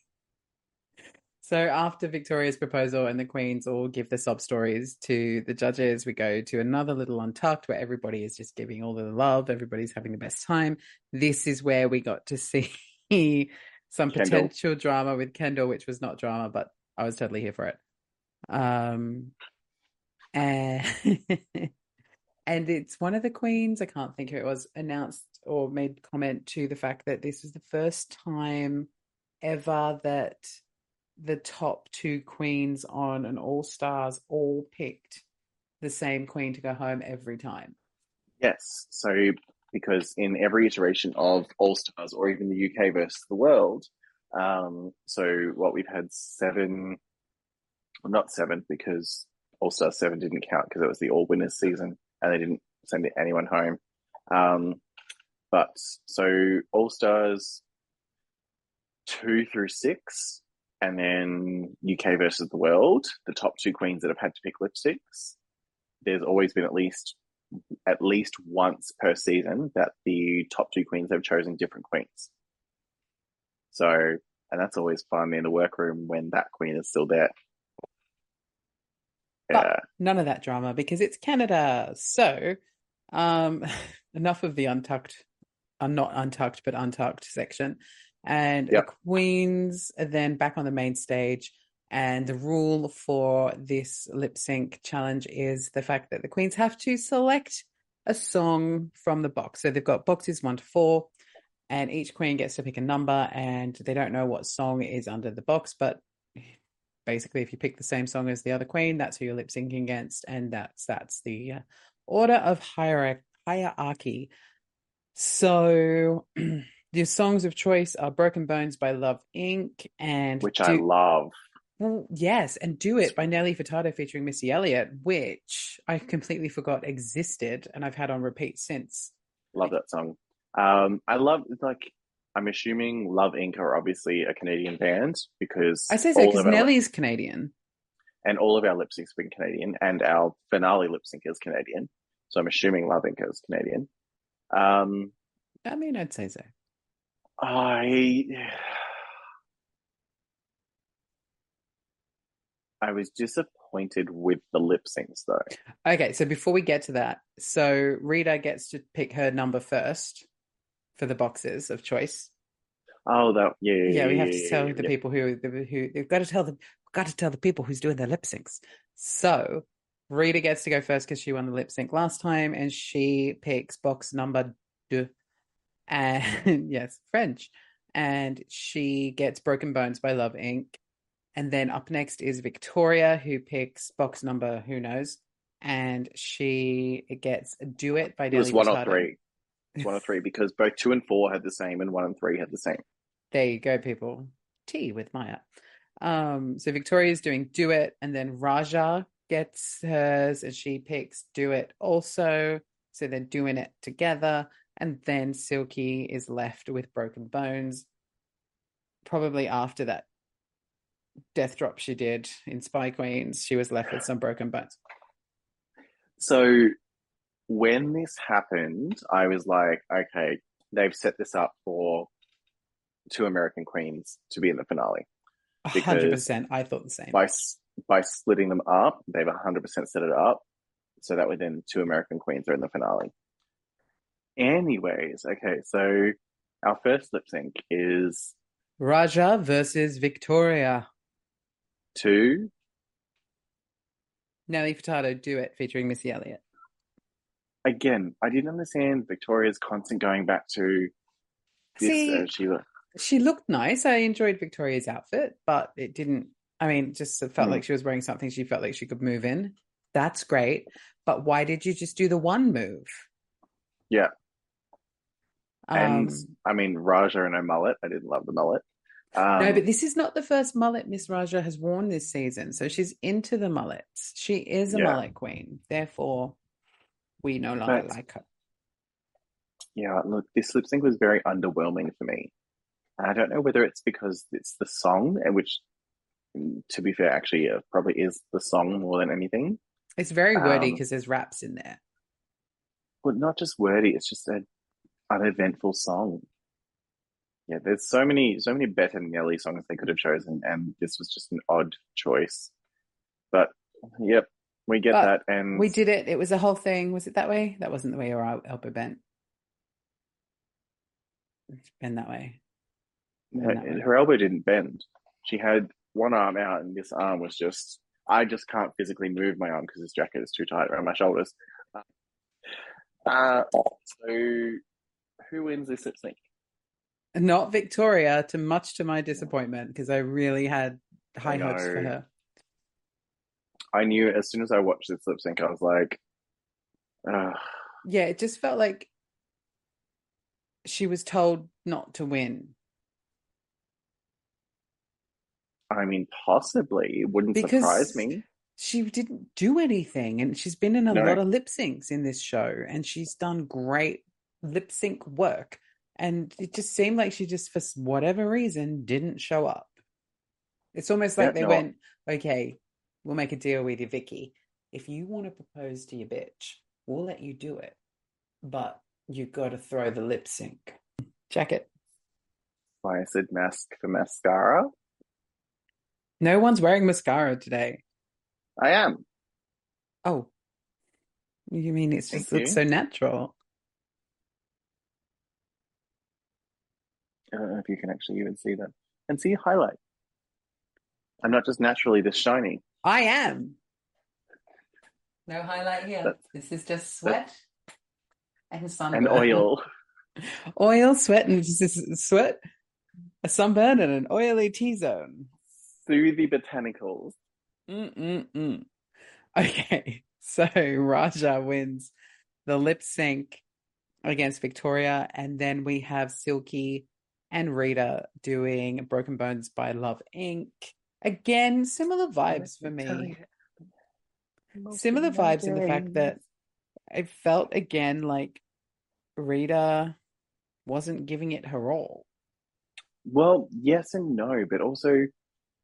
Speaker 1: So after Victoria's proposal and the queens all give the sob stories to the judges, we go to another little untucked where everybody is just giving all the love. Everybody's having the best time. This is where we got to see some
Speaker 2: Kendall.
Speaker 1: potential drama with Kendall, which was not drama, but I was totally here for it. Um, and and it's one of the queens, I can't think who it was, announced or made comment to the fact that this is the first time ever that the top two queens on an All Stars all picked the same queen to go home every time.
Speaker 2: Yes. So, because in every iteration of All Stars or even the UK versus the world, um, so what we've had seven, well, not seven because All Star 7 didn't count because it was the All Winners season and they didn't send anyone home. Um, but so All Stars 2 through 6, and then UK versus the world, the top two queens that have had to pick lipsticks. There's always been at least at least once per season that the top two queens have chosen different queens. So, and that's always fun in the workroom when that queen is still there.
Speaker 1: But-
Speaker 2: Yeah,
Speaker 1: None of that drama because it's Canada. So, um, enough of the untucked, uh, not untucked, but untucked section. And
Speaker 2: Yep.
Speaker 1: the Queens are then back on the main stage. And the rule for this lip sync challenge is the fact that the Queens have to select a song from the box. So they've got boxes one to four, and each queen gets to pick a number, and they don't know what song is under the box, but basically if you pick the same song as the other queen that's who you're lip syncing against and that's that's the uh, order of hierarchy hierarchy so the songs of choice are broken bones by love inc and
Speaker 2: which
Speaker 1: Do-
Speaker 2: I love.
Speaker 1: Well, yes and do it by nelly furtado featuring missy elliott which i completely forgot existed and i've had on repeat since
Speaker 2: Love that song. Um, I love like I'm assuming Love Inc are obviously a Canadian band because
Speaker 1: i say so because nelly's canadian
Speaker 2: and all of our lip syncs have been Canadian, and our finale lip sync is Canadian. So I'm assuming Love Inc is Canadian. Um,
Speaker 1: i mean i'd say so
Speaker 2: I I was disappointed with the lip syncs though.
Speaker 1: Okay, so before we get to that, so Rita gets to pick her number first for the boxes of choice.
Speaker 2: Oh, that yeah, yeah,
Speaker 1: Yeah, we have to tell
Speaker 2: yeah,
Speaker 1: the
Speaker 2: yeah.
Speaker 1: people who who they've got to tell them got to tell the people who's doing their lip syncs. So Rita gets to go first because she won the lip sync last time, and she picks box number deux, and yes, French, and she gets Broken Bones by Love Inc. And then up next is Victoria, who picks box number who knows, and she gets Do It by
Speaker 2: It was
Speaker 1: Nelly
Speaker 2: one or three. It's one or three because both two and four had the same, and one and three had the same.
Speaker 1: There you go, people. Tea with Maya. Um, so Victoria's doing Do It, and then Ra'Jah gets hers, and she picks Do It also. So they're doing it together, and then Silky is left with Broken Bones. Probably after that death drop she did in Spy Queens, she was left with some broken bones.
Speaker 2: So when this happened, I was like, okay, they've set this up for two American queens to be in the finale.
Speaker 1: Hundred percent. I thought the same.
Speaker 2: By by splitting them up, they've 100% set it up so that within two American queens are in the finale. Anyways, okay, so our first lip sync is
Speaker 1: Ra'Jah versus Victoria.
Speaker 2: Two.
Speaker 1: Nelly Furtado, duet featuring Missy Elliott.
Speaker 2: Again, I didn't understand Victoria's constant going back to this.
Speaker 1: See,
Speaker 2: uh, she
Speaker 1: she looked nice. I enjoyed Victoria's outfit, but it didn't. I mean, just it felt
Speaker 2: Mm.
Speaker 1: like she was wearing something she felt like she could move in. That's great, but why did you just do the one move?
Speaker 2: Yeah. and
Speaker 1: Um,
Speaker 2: I mean Ra'Jah and her mullet. I didn't love the mullet. Um,
Speaker 1: no, but this is not the first mullet Miss Ra'Jah has worn this season, so she's into the mullets. She is a
Speaker 2: Yeah.
Speaker 1: mullet queen. Therefore, we no longer
Speaker 2: But-
Speaker 1: like her.
Speaker 2: yeah, look, this lip sync was very underwhelming for me. And I don't know whether it's because it's the song, and which, mm, to be fair, actually uh, probably is the song more than anything.
Speaker 1: It's very wordy
Speaker 2: Um,
Speaker 1: because there's raps in there.
Speaker 2: But not just wordy; it's just an uneventful song. Yeah, there's so many, so many better Nelly songs they could have chosen, and this was just an odd choice. But yep, we get
Speaker 1: But
Speaker 2: that, and
Speaker 1: We did it. It was a whole thing. Was it that way? That wasn't the way your el- elbow bent. It's been that way.
Speaker 2: No,
Speaker 1: that way.
Speaker 2: her elbow didn't bend. She had one arm out, and this arm was just. I just can't physically move my arm because this jacket is too tight around my shoulders. Uh, so, who wins this sync?
Speaker 1: Not Victoria, to much to my disappointment, because I really had high hopes for her.
Speaker 2: I knew as soon as I watched this lip sync, I was like, Ugh.
Speaker 1: Yeah, it just felt like she was told not to win
Speaker 2: I mean, possibly. It wouldn't
Speaker 1: Because-
Speaker 2: surprise me.
Speaker 1: she didn't do anything and she's been in a
Speaker 2: No.
Speaker 1: lot of lip syncs in this show and she's done great lip sync work and it just seemed like she just for whatever reason didn't show up. It's almost like
Speaker 2: Yeah,
Speaker 1: they
Speaker 2: no.
Speaker 1: went okay we'll make a deal with you vicky. If you want to propose to your bitch we'll let you do it but you've got to throw the lip sync. Jacket
Speaker 2: Why is it. Mask for mascara.
Speaker 1: no one's wearing mascara today.
Speaker 2: I am.
Speaker 1: oh. You mean it
Speaker 2: Thank
Speaker 1: just looks so natural
Speaker 2: I don't know if you can actually even see that. And see highlight. I'm not just naturally this shiny.
Speaker 1: I am. No highlight here.
Speaker 2: That-
Speaker 1: this is just sweat and sunburn.
Speaker 2: And oil.
Speaker 1: Oil, sweat, and this is sweat, a sunburn, and an oily T zone.
Speaker 2: Through the botanicals.
Speaker 1: Mm-mm-mm. Okay, so Ra'Jah wins the lip sync against Victoria, and then we have Silky and Rita doing Broken Bones by Love Inc. Again, similar vibes for me. Similar vibes in the fact that I felt again like Rita wasn't giving it her all.
Speaker 2: Well, yes and no, but also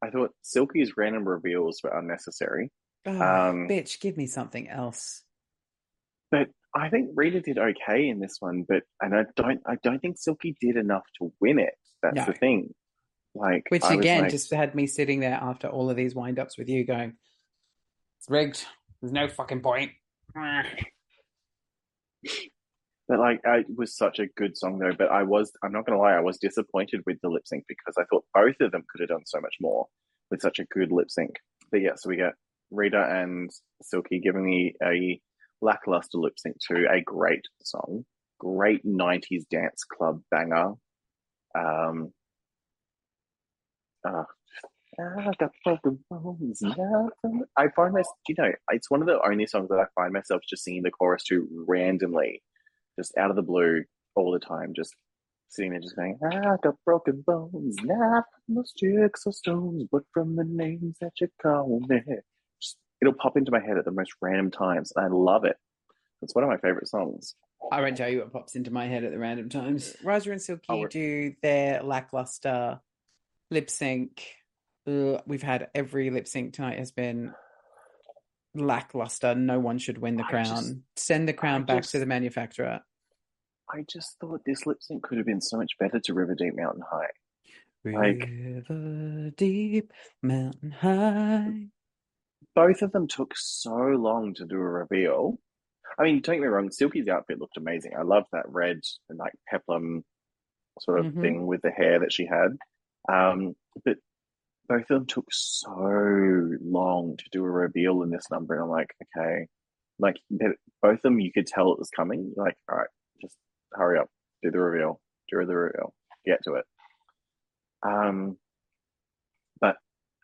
Speaker 2: I thought Silky's random reveals were unnecessary.
Speaker 1: Oh,
Speaker 2: Um,
Speaker 1: bitch, give me something else.
Speaker 2: But I think Rita did okay in this one, but and I don't I don't think Silky did enough to win it. That's
Speaker 1: No.
Speaker 2: the thing. Like
Speaker 1: Which
Speaker 2: I
Speaker 1: again
Speaker 2: like,
Speaker 1: just had me sitting there after all of these wind ups with you going, It's rigged. There's no fucking point.
Speaker 2: But like, I, it was such a good song though. But I was, I'm not gonna lie, I was disappointed with the lip sync because I thought both of them could have done so much more with such a good lip sync. But yeah, so we get Rita and Silky giving me a lackluster lip sync to a great song, great '90s dance club banger. Um, uh, I find myself, you know, it's one of the only songs that I find myself just singing the chorus to randomly, just out of the blue, all the time, just sitting there, just going, I got broken bones, not from the sticks or stones, but from the names that you call me. Just, it'll pop into my head at the most random times, and I love it. It's one of my favorite songs.
Speaker 1: I won't tell you what pops into my head at the random times. Ra'Jah and Silky
Speaker 2: Oh,
Speaker 1: do their lackluster lip sync. Ugh, we've had every lip sync tonight has been lackluster. No one should win the
Speaker 2: I
Speaker 1: crown.
Speaker 2: just-
Speaker 1: Send the crown
Speaker 2: I
Speaker 1: back
Speaker 2: just-
Speaker 1: to the manufacturer.
Speaker 2: I just thought this lip sync could have been so much better to River Deep Mountain High. Like-
Speaker 1: River deep, mountain high.
Speaker 2: Both of them took so long to do a reveal. I mean, don't get me wrong, Silky's outfit looked amazing. I loved that red and like peplum sort of
Speaker 1: Mhm.
Speaker 2: thing with the hair that she had. Um, but both of them took so long to do a reveal in this number. And I'm like, okay, like both of them, you could tell it was coming. You're like, all right, just hurry up, do the reveal, do the reveal, get to it. Um,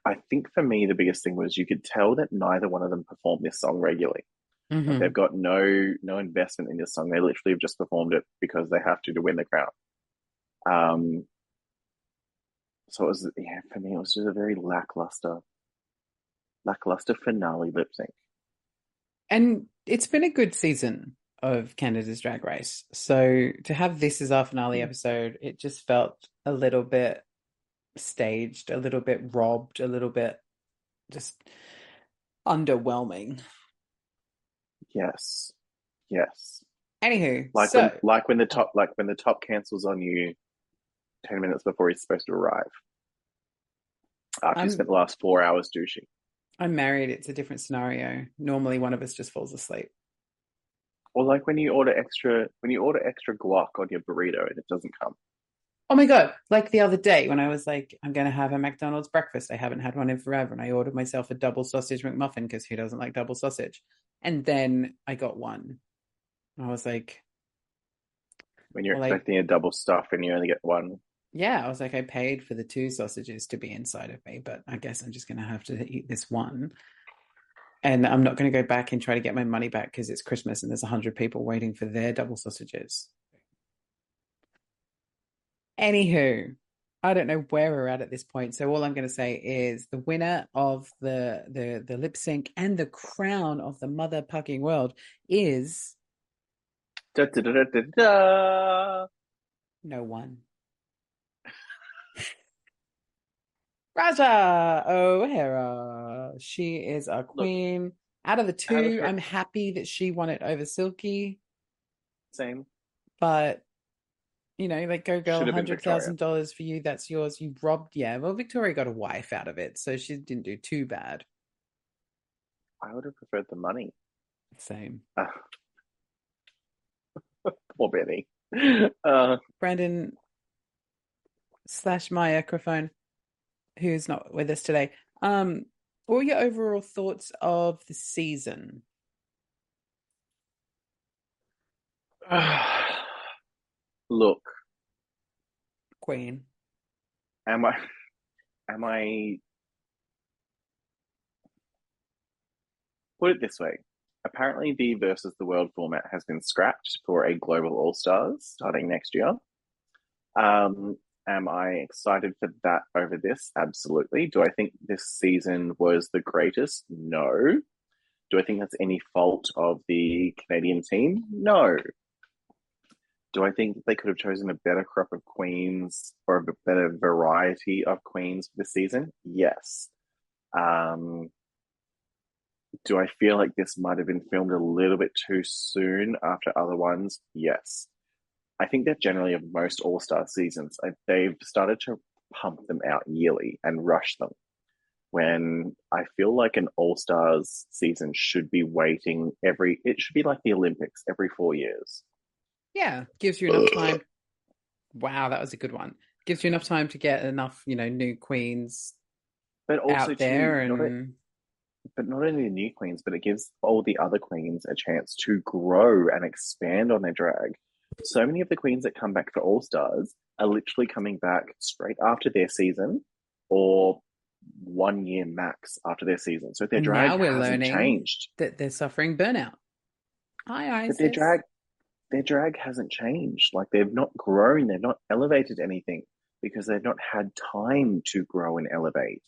Speaker 2: I think for me, the biggest thing was you could tell that neither one of them performed this song regularly.
Speaker 1: Mhm.
Speaker 2: They've got no no investment in this song. They literally have just performed it because they have to to win the crown. Um, so it was yeah for me it was just a very lackluster, lackluster finale lip sync.
Speaker 1: And it's been a good season of Canada's Drag Race. So to have this as our finale
Speaker 2: Mm.
Speaker 1: episode, it just felt a little bit staged, a little bit robbed, a little bit just underwhelming.
Speaker 2: Yes, yes.
Speaker 1: Anywho,
Speaker 2: Like
Speaker 1: so
Speaker 2: when like when the oh. top like when the top cancels on you ten minutes before he's supposed to arrive. After
Speaker 1: I'm-
Speaker 2: you spent the last four hours douching.
Speaker 1: I'm married, it's a different scenario. Normally one of us just falls asleep.
Speaker 2: Or like when you order extra when you order extra guac on your burrito and it doesn't come.
Speaker 1: Oh my God. Like the other day when I was like, I'm going to have a McDonald's breakfast. I haven't had one in forever. And I ordered myself a double sausage McMuffin because who doesn't like double sausage? And then I got one. I was like,
Speaker 2: When you're
Speaker 1: Well,
Speaker 2: expecting a double stuff and you only get one.
Speaker 1: yeah, I was like, I paid for the two sausages to be inside of me, but I guess I'm just going to have to eat this one. And I'm not going to go back and try to get my money back because it's Christmas and there's 100 people waiting for their double sausages. Anywho, I don't know where we're at at this point. So all I'm going to say is the winner of the the the lip sync and the crown of the mother pucking world is
Speaker 2: Da, da, da,
Speaker 1: no one. Ra'Jah O'Hara. She is our queen. Out of the
Speaker 2: of
Speaker 1: two,
Speaker 2: her-
Speaker 1: I'm happy that she won it over Silky,
Speaker 2: Same.
Speaker 1: but you know, like go girl,
Speaker 2: Should have been
Speaker 1: hundred thousand dollars for you. That's yours. You robbed. Yeah, well, Victoria got a wife out of it, so she didn't do too bad.
Speaker 2: I would have preferred the money.
Speaker 1: Same.
Speaker 2: Ah. Poor Benny. Uh,
Speaker 1: Brandon slash my microphone, who's not with us today. Um, what were your overall thoughts of the season?
Speaker 2: look,
Speaker 1: Queen.
Speaker 2: am I am I put it this way. Apparently the versus the world format has been scrapped for a global all stars starting next year. Um am I excited for that over this? Absolutely. Do I think this season was the greatest? No. Do I think that's any fault of the Canadian team? No. Do I think they could have chosen a better crop of queens or a better variety of queens for this season? Yes. Um, do I feel like this might have been filmed a little bit too soon after other ones? Yes. I think that generally of most All Star seasons, they've started to pump them out yearly and rush them. When I feel like an All Stars season should be waiting every, it should be like the Olympics every four years
Speaker 1: Yeah, gives you enough time. Wow, that was a good one. Gives you enough time to get enough, you know, new queens
Speaker 2: but also
Speaker 1: out
Speaker 2: too,
Speaker 1: there
Speaker 2: not,
Speaker 1: and
Speaker 2: but not only the new queens, but it gives all the other queens a chance to grow and expand on their drag. So many of the queens that come back for All Stars are literally coming back straight after their season or one year max after their season. So their drag
Speaker 1: now we're
Speaker 2: hasn't
Speaker 1: learning
Speaker 2: changed.
Speaker 1: that they're suffering burnout. Hi, Icesis.
Speaker 2: But their drag their drag hasn't changed. Like they've not grown, they've not elevated anything because they've not had time to grow and elevate.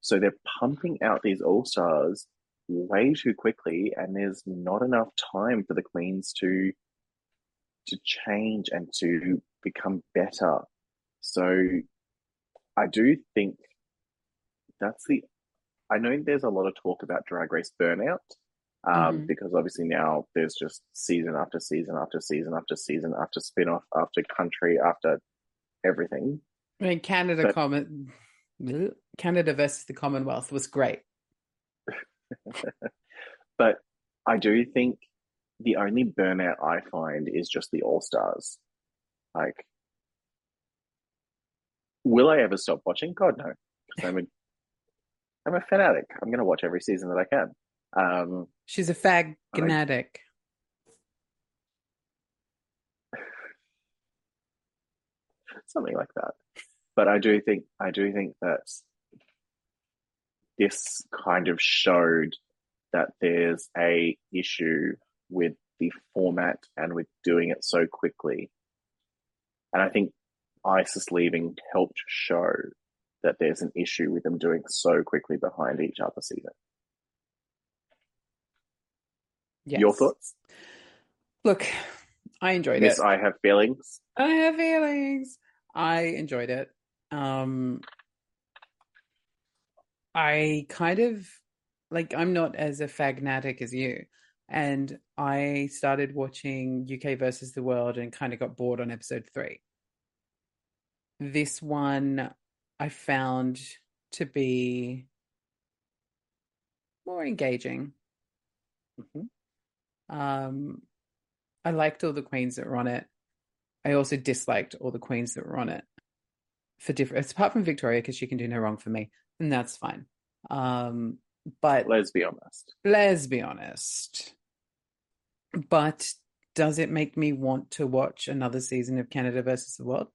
Speaker 2: So they're pumping out these all stars way too quickly, and there's not enough time for the queens to to change and to become better. So I do think that's the I know there's a lot of talk about drag race burnout. Um,
Speaker 1: Mhm.
Speaker 2: because obviously now there's just season after season after season after season after spin-off after country after everything.
Speaker 1: I mean, Canada
Speaker 2: But-
Speaker 1: common Canada versus the Commonwealth was great.
Speaker 2: But I do think the only burnout I find is just the All Stars. Like, will I ever stop watching? God no, because I'm a I'm a fanatic. I'm going to watch every season that I can. Um,
Speaker 1: She's a fag fanatic.
Speaker 2: something like that. But I do think I do think that this kind of showed that there's a issue with the format and with doing it so quickly. And I think Icesis leaving helped show that there's an issue with them doing so quickly behind each other season.
Speaker 1: Yes.
Speaker 2: Your thoughts?
Speaker 1: Look, I enjoyed
Speaker 2: Miss,
Speaker 1: it.
Speaker 2: Yes, I have feelings.
Speaker 1: I have feelings. I enjoyed it. Um, I kind of like I'm not as a fagnatic as you, and I started watching UK versus the World and kind of got bored on episode three. This one I found to be more engaging.
Speaker 2: Mhm.
Speaker 1: Um, I liked all the queens that were on it. I also disliked all the queens that were on it for different. It's apart from Victoria, because she can do no wrong for me, and that's fine. Um, but
Speaker 2: Let's be honest.
Speaker 1: let's be honest. But does it make me want to watch another season of Canada versus the World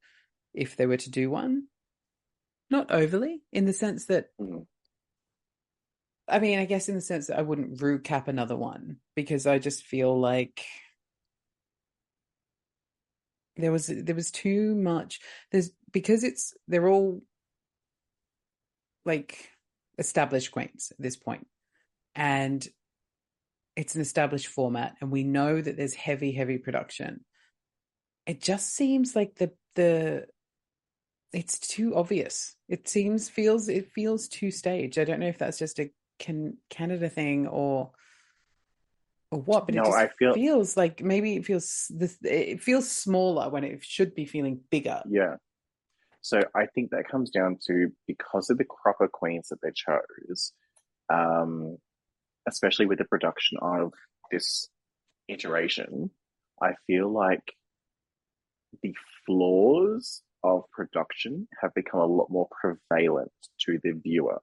Speaker 1: if they were to do one? Not overly, in the sense that
Speaker 2: Mm.
Speaker 1: I mean, I guess in the sense that I wouldn't rue cap another one because I just feel like there was there was too much. There's because it's they're all like established queens at this point, and it's an established format, and we know that there's heavy, heavy production. It just seems like the the it's too obvious. It seems feels it feels too staged. I don't know if that's just a can Canada thing or or what, but it
Speaker 2: No,
Speaker 1: just
Speaker 2: I feel-
Speaker 1: feels like maybe it feels this it feels smaller when it should be feeling bigger.
Speaker 2: Yeah. So I think that comes down to because of the crop of queens that they chose, um, especially with the production of this iteration, I feel like the flaws of production have become a lot more prevalent to the viewer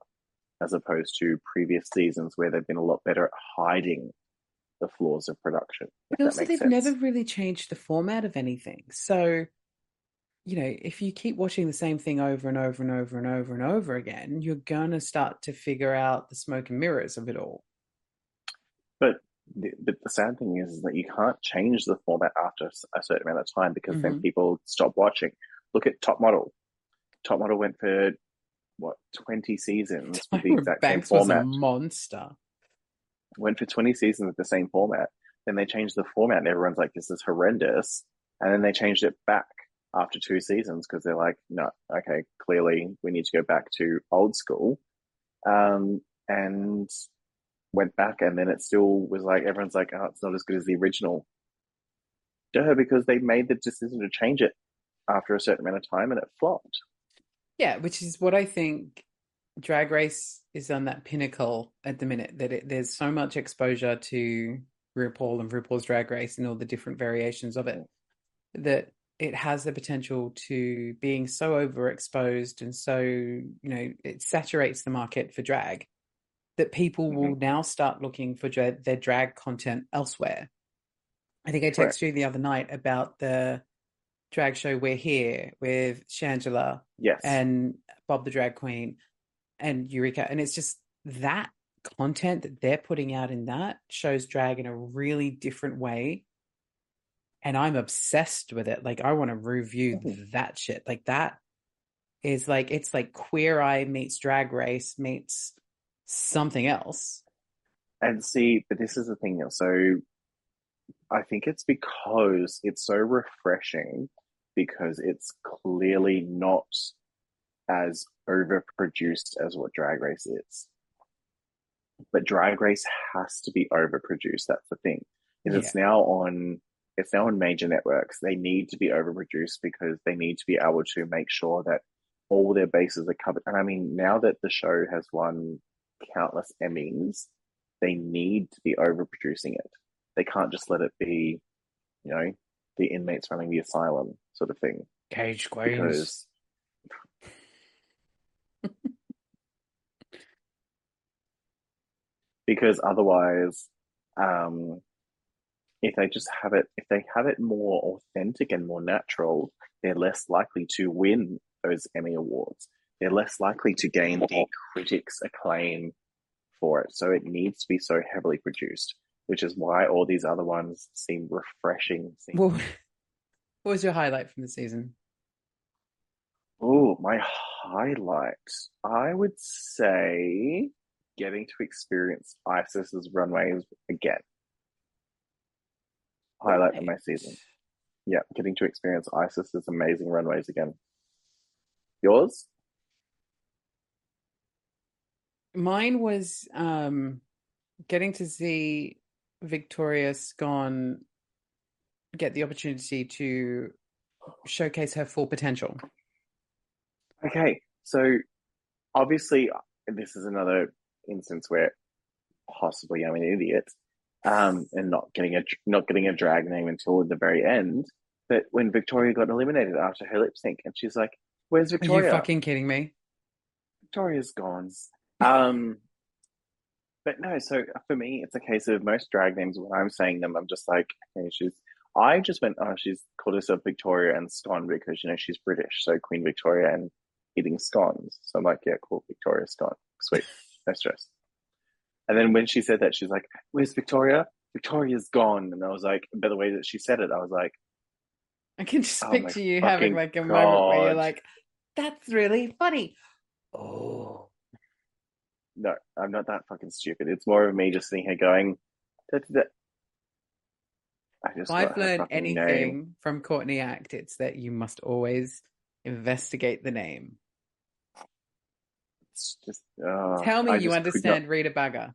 Speaker 2: as opposed to previous seasons where they've been a lot better at hiding the flaws of production.
Speaker 1: But also, they've
Speaker 2: sense.
Speaker 1: never really changed the format of anything. So, you know, if you keep watching the same thing over and over and over and over and over again, you're gonna start to figure out the smoke and mirrors of it all.
Speaker 2: But the, but the sad thing is, is that you can't change the format after a certain amount of time because then
Speaker 1: Mhm.
Speaker 2: people stop watching. Look at Top Model. Top Model went for what twenty seasons with the exact
Speaker 1: Banks
Speaker 2: same
Speaker 1: was a monster.
Speaker 2: Went for twenty seasons with the same format. Then they changed the format, and everyone's like, "This is horrendous." And then they changed it back after two seasons because they're like, "No, okay, clearly we need to go back to old school." Um, and went back, and then it still was like everyone's like, "Oh, it's not as good as the original." Duh, because they made the decision to change it after a certain amount of time, and it flopped.
Speaker 1: Yeah, which is what I think Drag Race is on that pinnacle at the minute that it, there's so much exposure to RuPaul and RuPaul's Drag Race and all the different variations of it that it has the potential to being so overexposed and so you know it saturates the market for drag that people will
Speaker 2: Mhm.
Speaker 1: now start looking for dra- their drag content elsewhere. I think I texted you the other night about the drag show We're Here with Shangela
Speaker 2: Yes.
Speaker 1: and Bob the Drag Queen and Eureka. And it's just that content that they're putting out in that shows drag in a really different way. And I'm obsessed with it. Like I want to review
Speaker 2: Mhm.
Speaker 1: that shit. Like that is like it's like Queer Eye meets Drag Race meets something else.
Speaker 2: And see, but this is the thing. So I think it's because it's so refreshing because it's clearly not as overproduced as what Drag Race is. But Drag Race has to be overproduced. That's the thing. Is it's now on it's now on major networks. They need to be overproduced because they need to be able to make sure that all their bases are covered. And I mean, now that the show has won countless Emmys, they need to be overproducing it. They can't just let it be, you know, the inmates running the asylum sort of thing.
Speaker 1: Cage
Speaker 2: Because because otherwise, um, if they just have it, if they have it more authentic and more natural, they're less likely to win those Emmy awards. They're less likely to gain the critics' acclaim for it. So it needs to be so heavily produced, which is why all these other ones seem refreshing. Seem,
Speaker 1: What, what was your highlight from the season?
Speaker 2: oh, my highlight, I would say getting to experience Icesis's runways again. Highlight of my season. Yeah, getting to experience Icesis's amazing runways again. Yours?
Speaker 1: Mine was um getting to see Victoria Scone get the opportunity to showcase her full potential.
Speaker 2: Okay, so obviously, this is another instance where possibly I'm an idiot, um, and not getting a not getting a drag name until the very end. But when Victoria got eliminated after her lip sync, and she's like, "Where's Victoria?"
Speaker 1: Are you fucking kidding me?
Speaker 2: Victoria's gone. Um, but no, so for me, it's a case of most drag names. When I'm saying them, I'm just like, okay, she's. I just went, oh, she's called herself Victoria and Scone because you know she's British, so Queen Victoria and eating scones. So I'm like, yeah, cool, Victoria Scone, sweet, no stress. And then when she said that, she's like, "Where's Victoria? Victoria's gone." And I was like, by the way that she said it, I was like,
Speaker 1: I can just
Speaker 2: Oh my
Speaker 1: picture you having like a moment where you're like, that's really funny. Oh,
Speaker 2: no, I'm not that fucking stupid. It's more of me just sitting here going, da, da, da. I just
Speaker 1: if I've learned anything
Speaker 2: name.
Speaker 1: from Courtney Act, it's that you must always investigate the name.
Speaker 2: It's just, uh,
Speaker 1: Tell me
Speaker 2: I
Speaker 1: you understand Rita Baga.
Speaker 2: Not,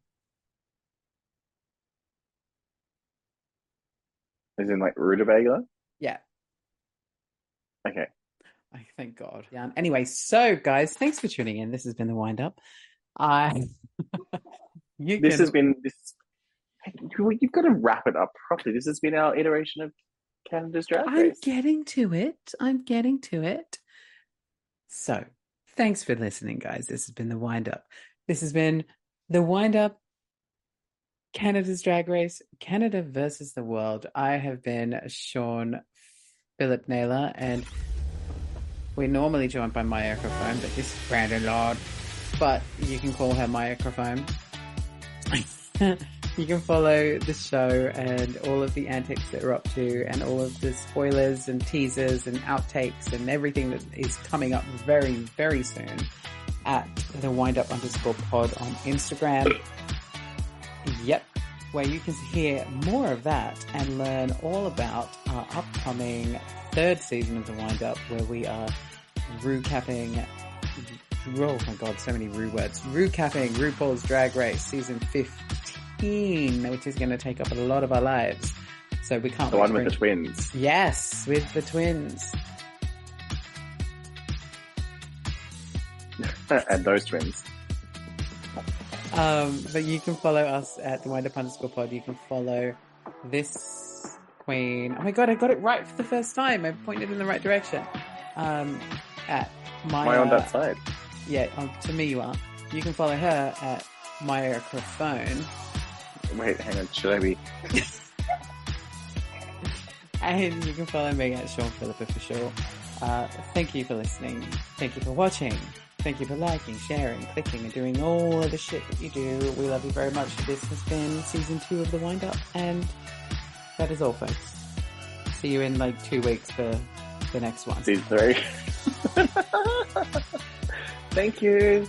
Speaker 2: as in like rutabaga.
Speaker 1: Yeah.
Speaker 2: Okay.
Speaker 1: I thank God. Yeah. Anyway, so guys, thanks for tuning in. This has been the wind up. I you
Speaker 2: This
Speaker 1: can
Speaker 2: has been this. you- You've got to wrap it up properly. This has been our iteration of Canada's Drag Race.
Speaker 1: I'm getting to it. I'm getting to it. So, thanks for listening, guys. This has been the wind up. This has been the wind up Canada's Drag Race, Canada versus the world. I have been Sean Philip Naylor, and we're normally joined by my microphone, but this is Brandon Lord. But you can call her my microphone. you can follow the show and all of the antics that we're up to and all of the spoilers and teasers and outtakes and everything that is coming up very, very soon at the wind up underscore pod on Instagram. Yep. Where you can hear more of that and learn all about our upcoming third season of the wind up where we are recapping oh my god, so many Rue words. Recapping RuPaul's Drag Race season 15, which is going to take up a lot of our lives. So we can't
Speaker 2: The one with the twins.
Speaker 1: Yes, with the twins.
Speaker 2: and those twins.
Speaker 1: Um, but you can follow us at the wind up underscore pod. You can follow this Queen. Oh my god, I got it right for the first time. I pointed in the right direction. Um, at Maya.
Speaker 2: Am on that side?
Speaker 1: Yeah, um, to me you are. You can follow her at microphone.
Speaker 2: Wait, hang on. Should I be?
Speaker 1: And you can follow me at Sean Phillip Official. Uh, thank you for listening. Thank you for watching. Thank you for liking, sharing, clicking, and doing all of the shit that you do. We love you very much. This has been season two of The Wind Up, and that is all, folks. See you in like two weeks for the next one.
Speaker 2: Season three. Thank you.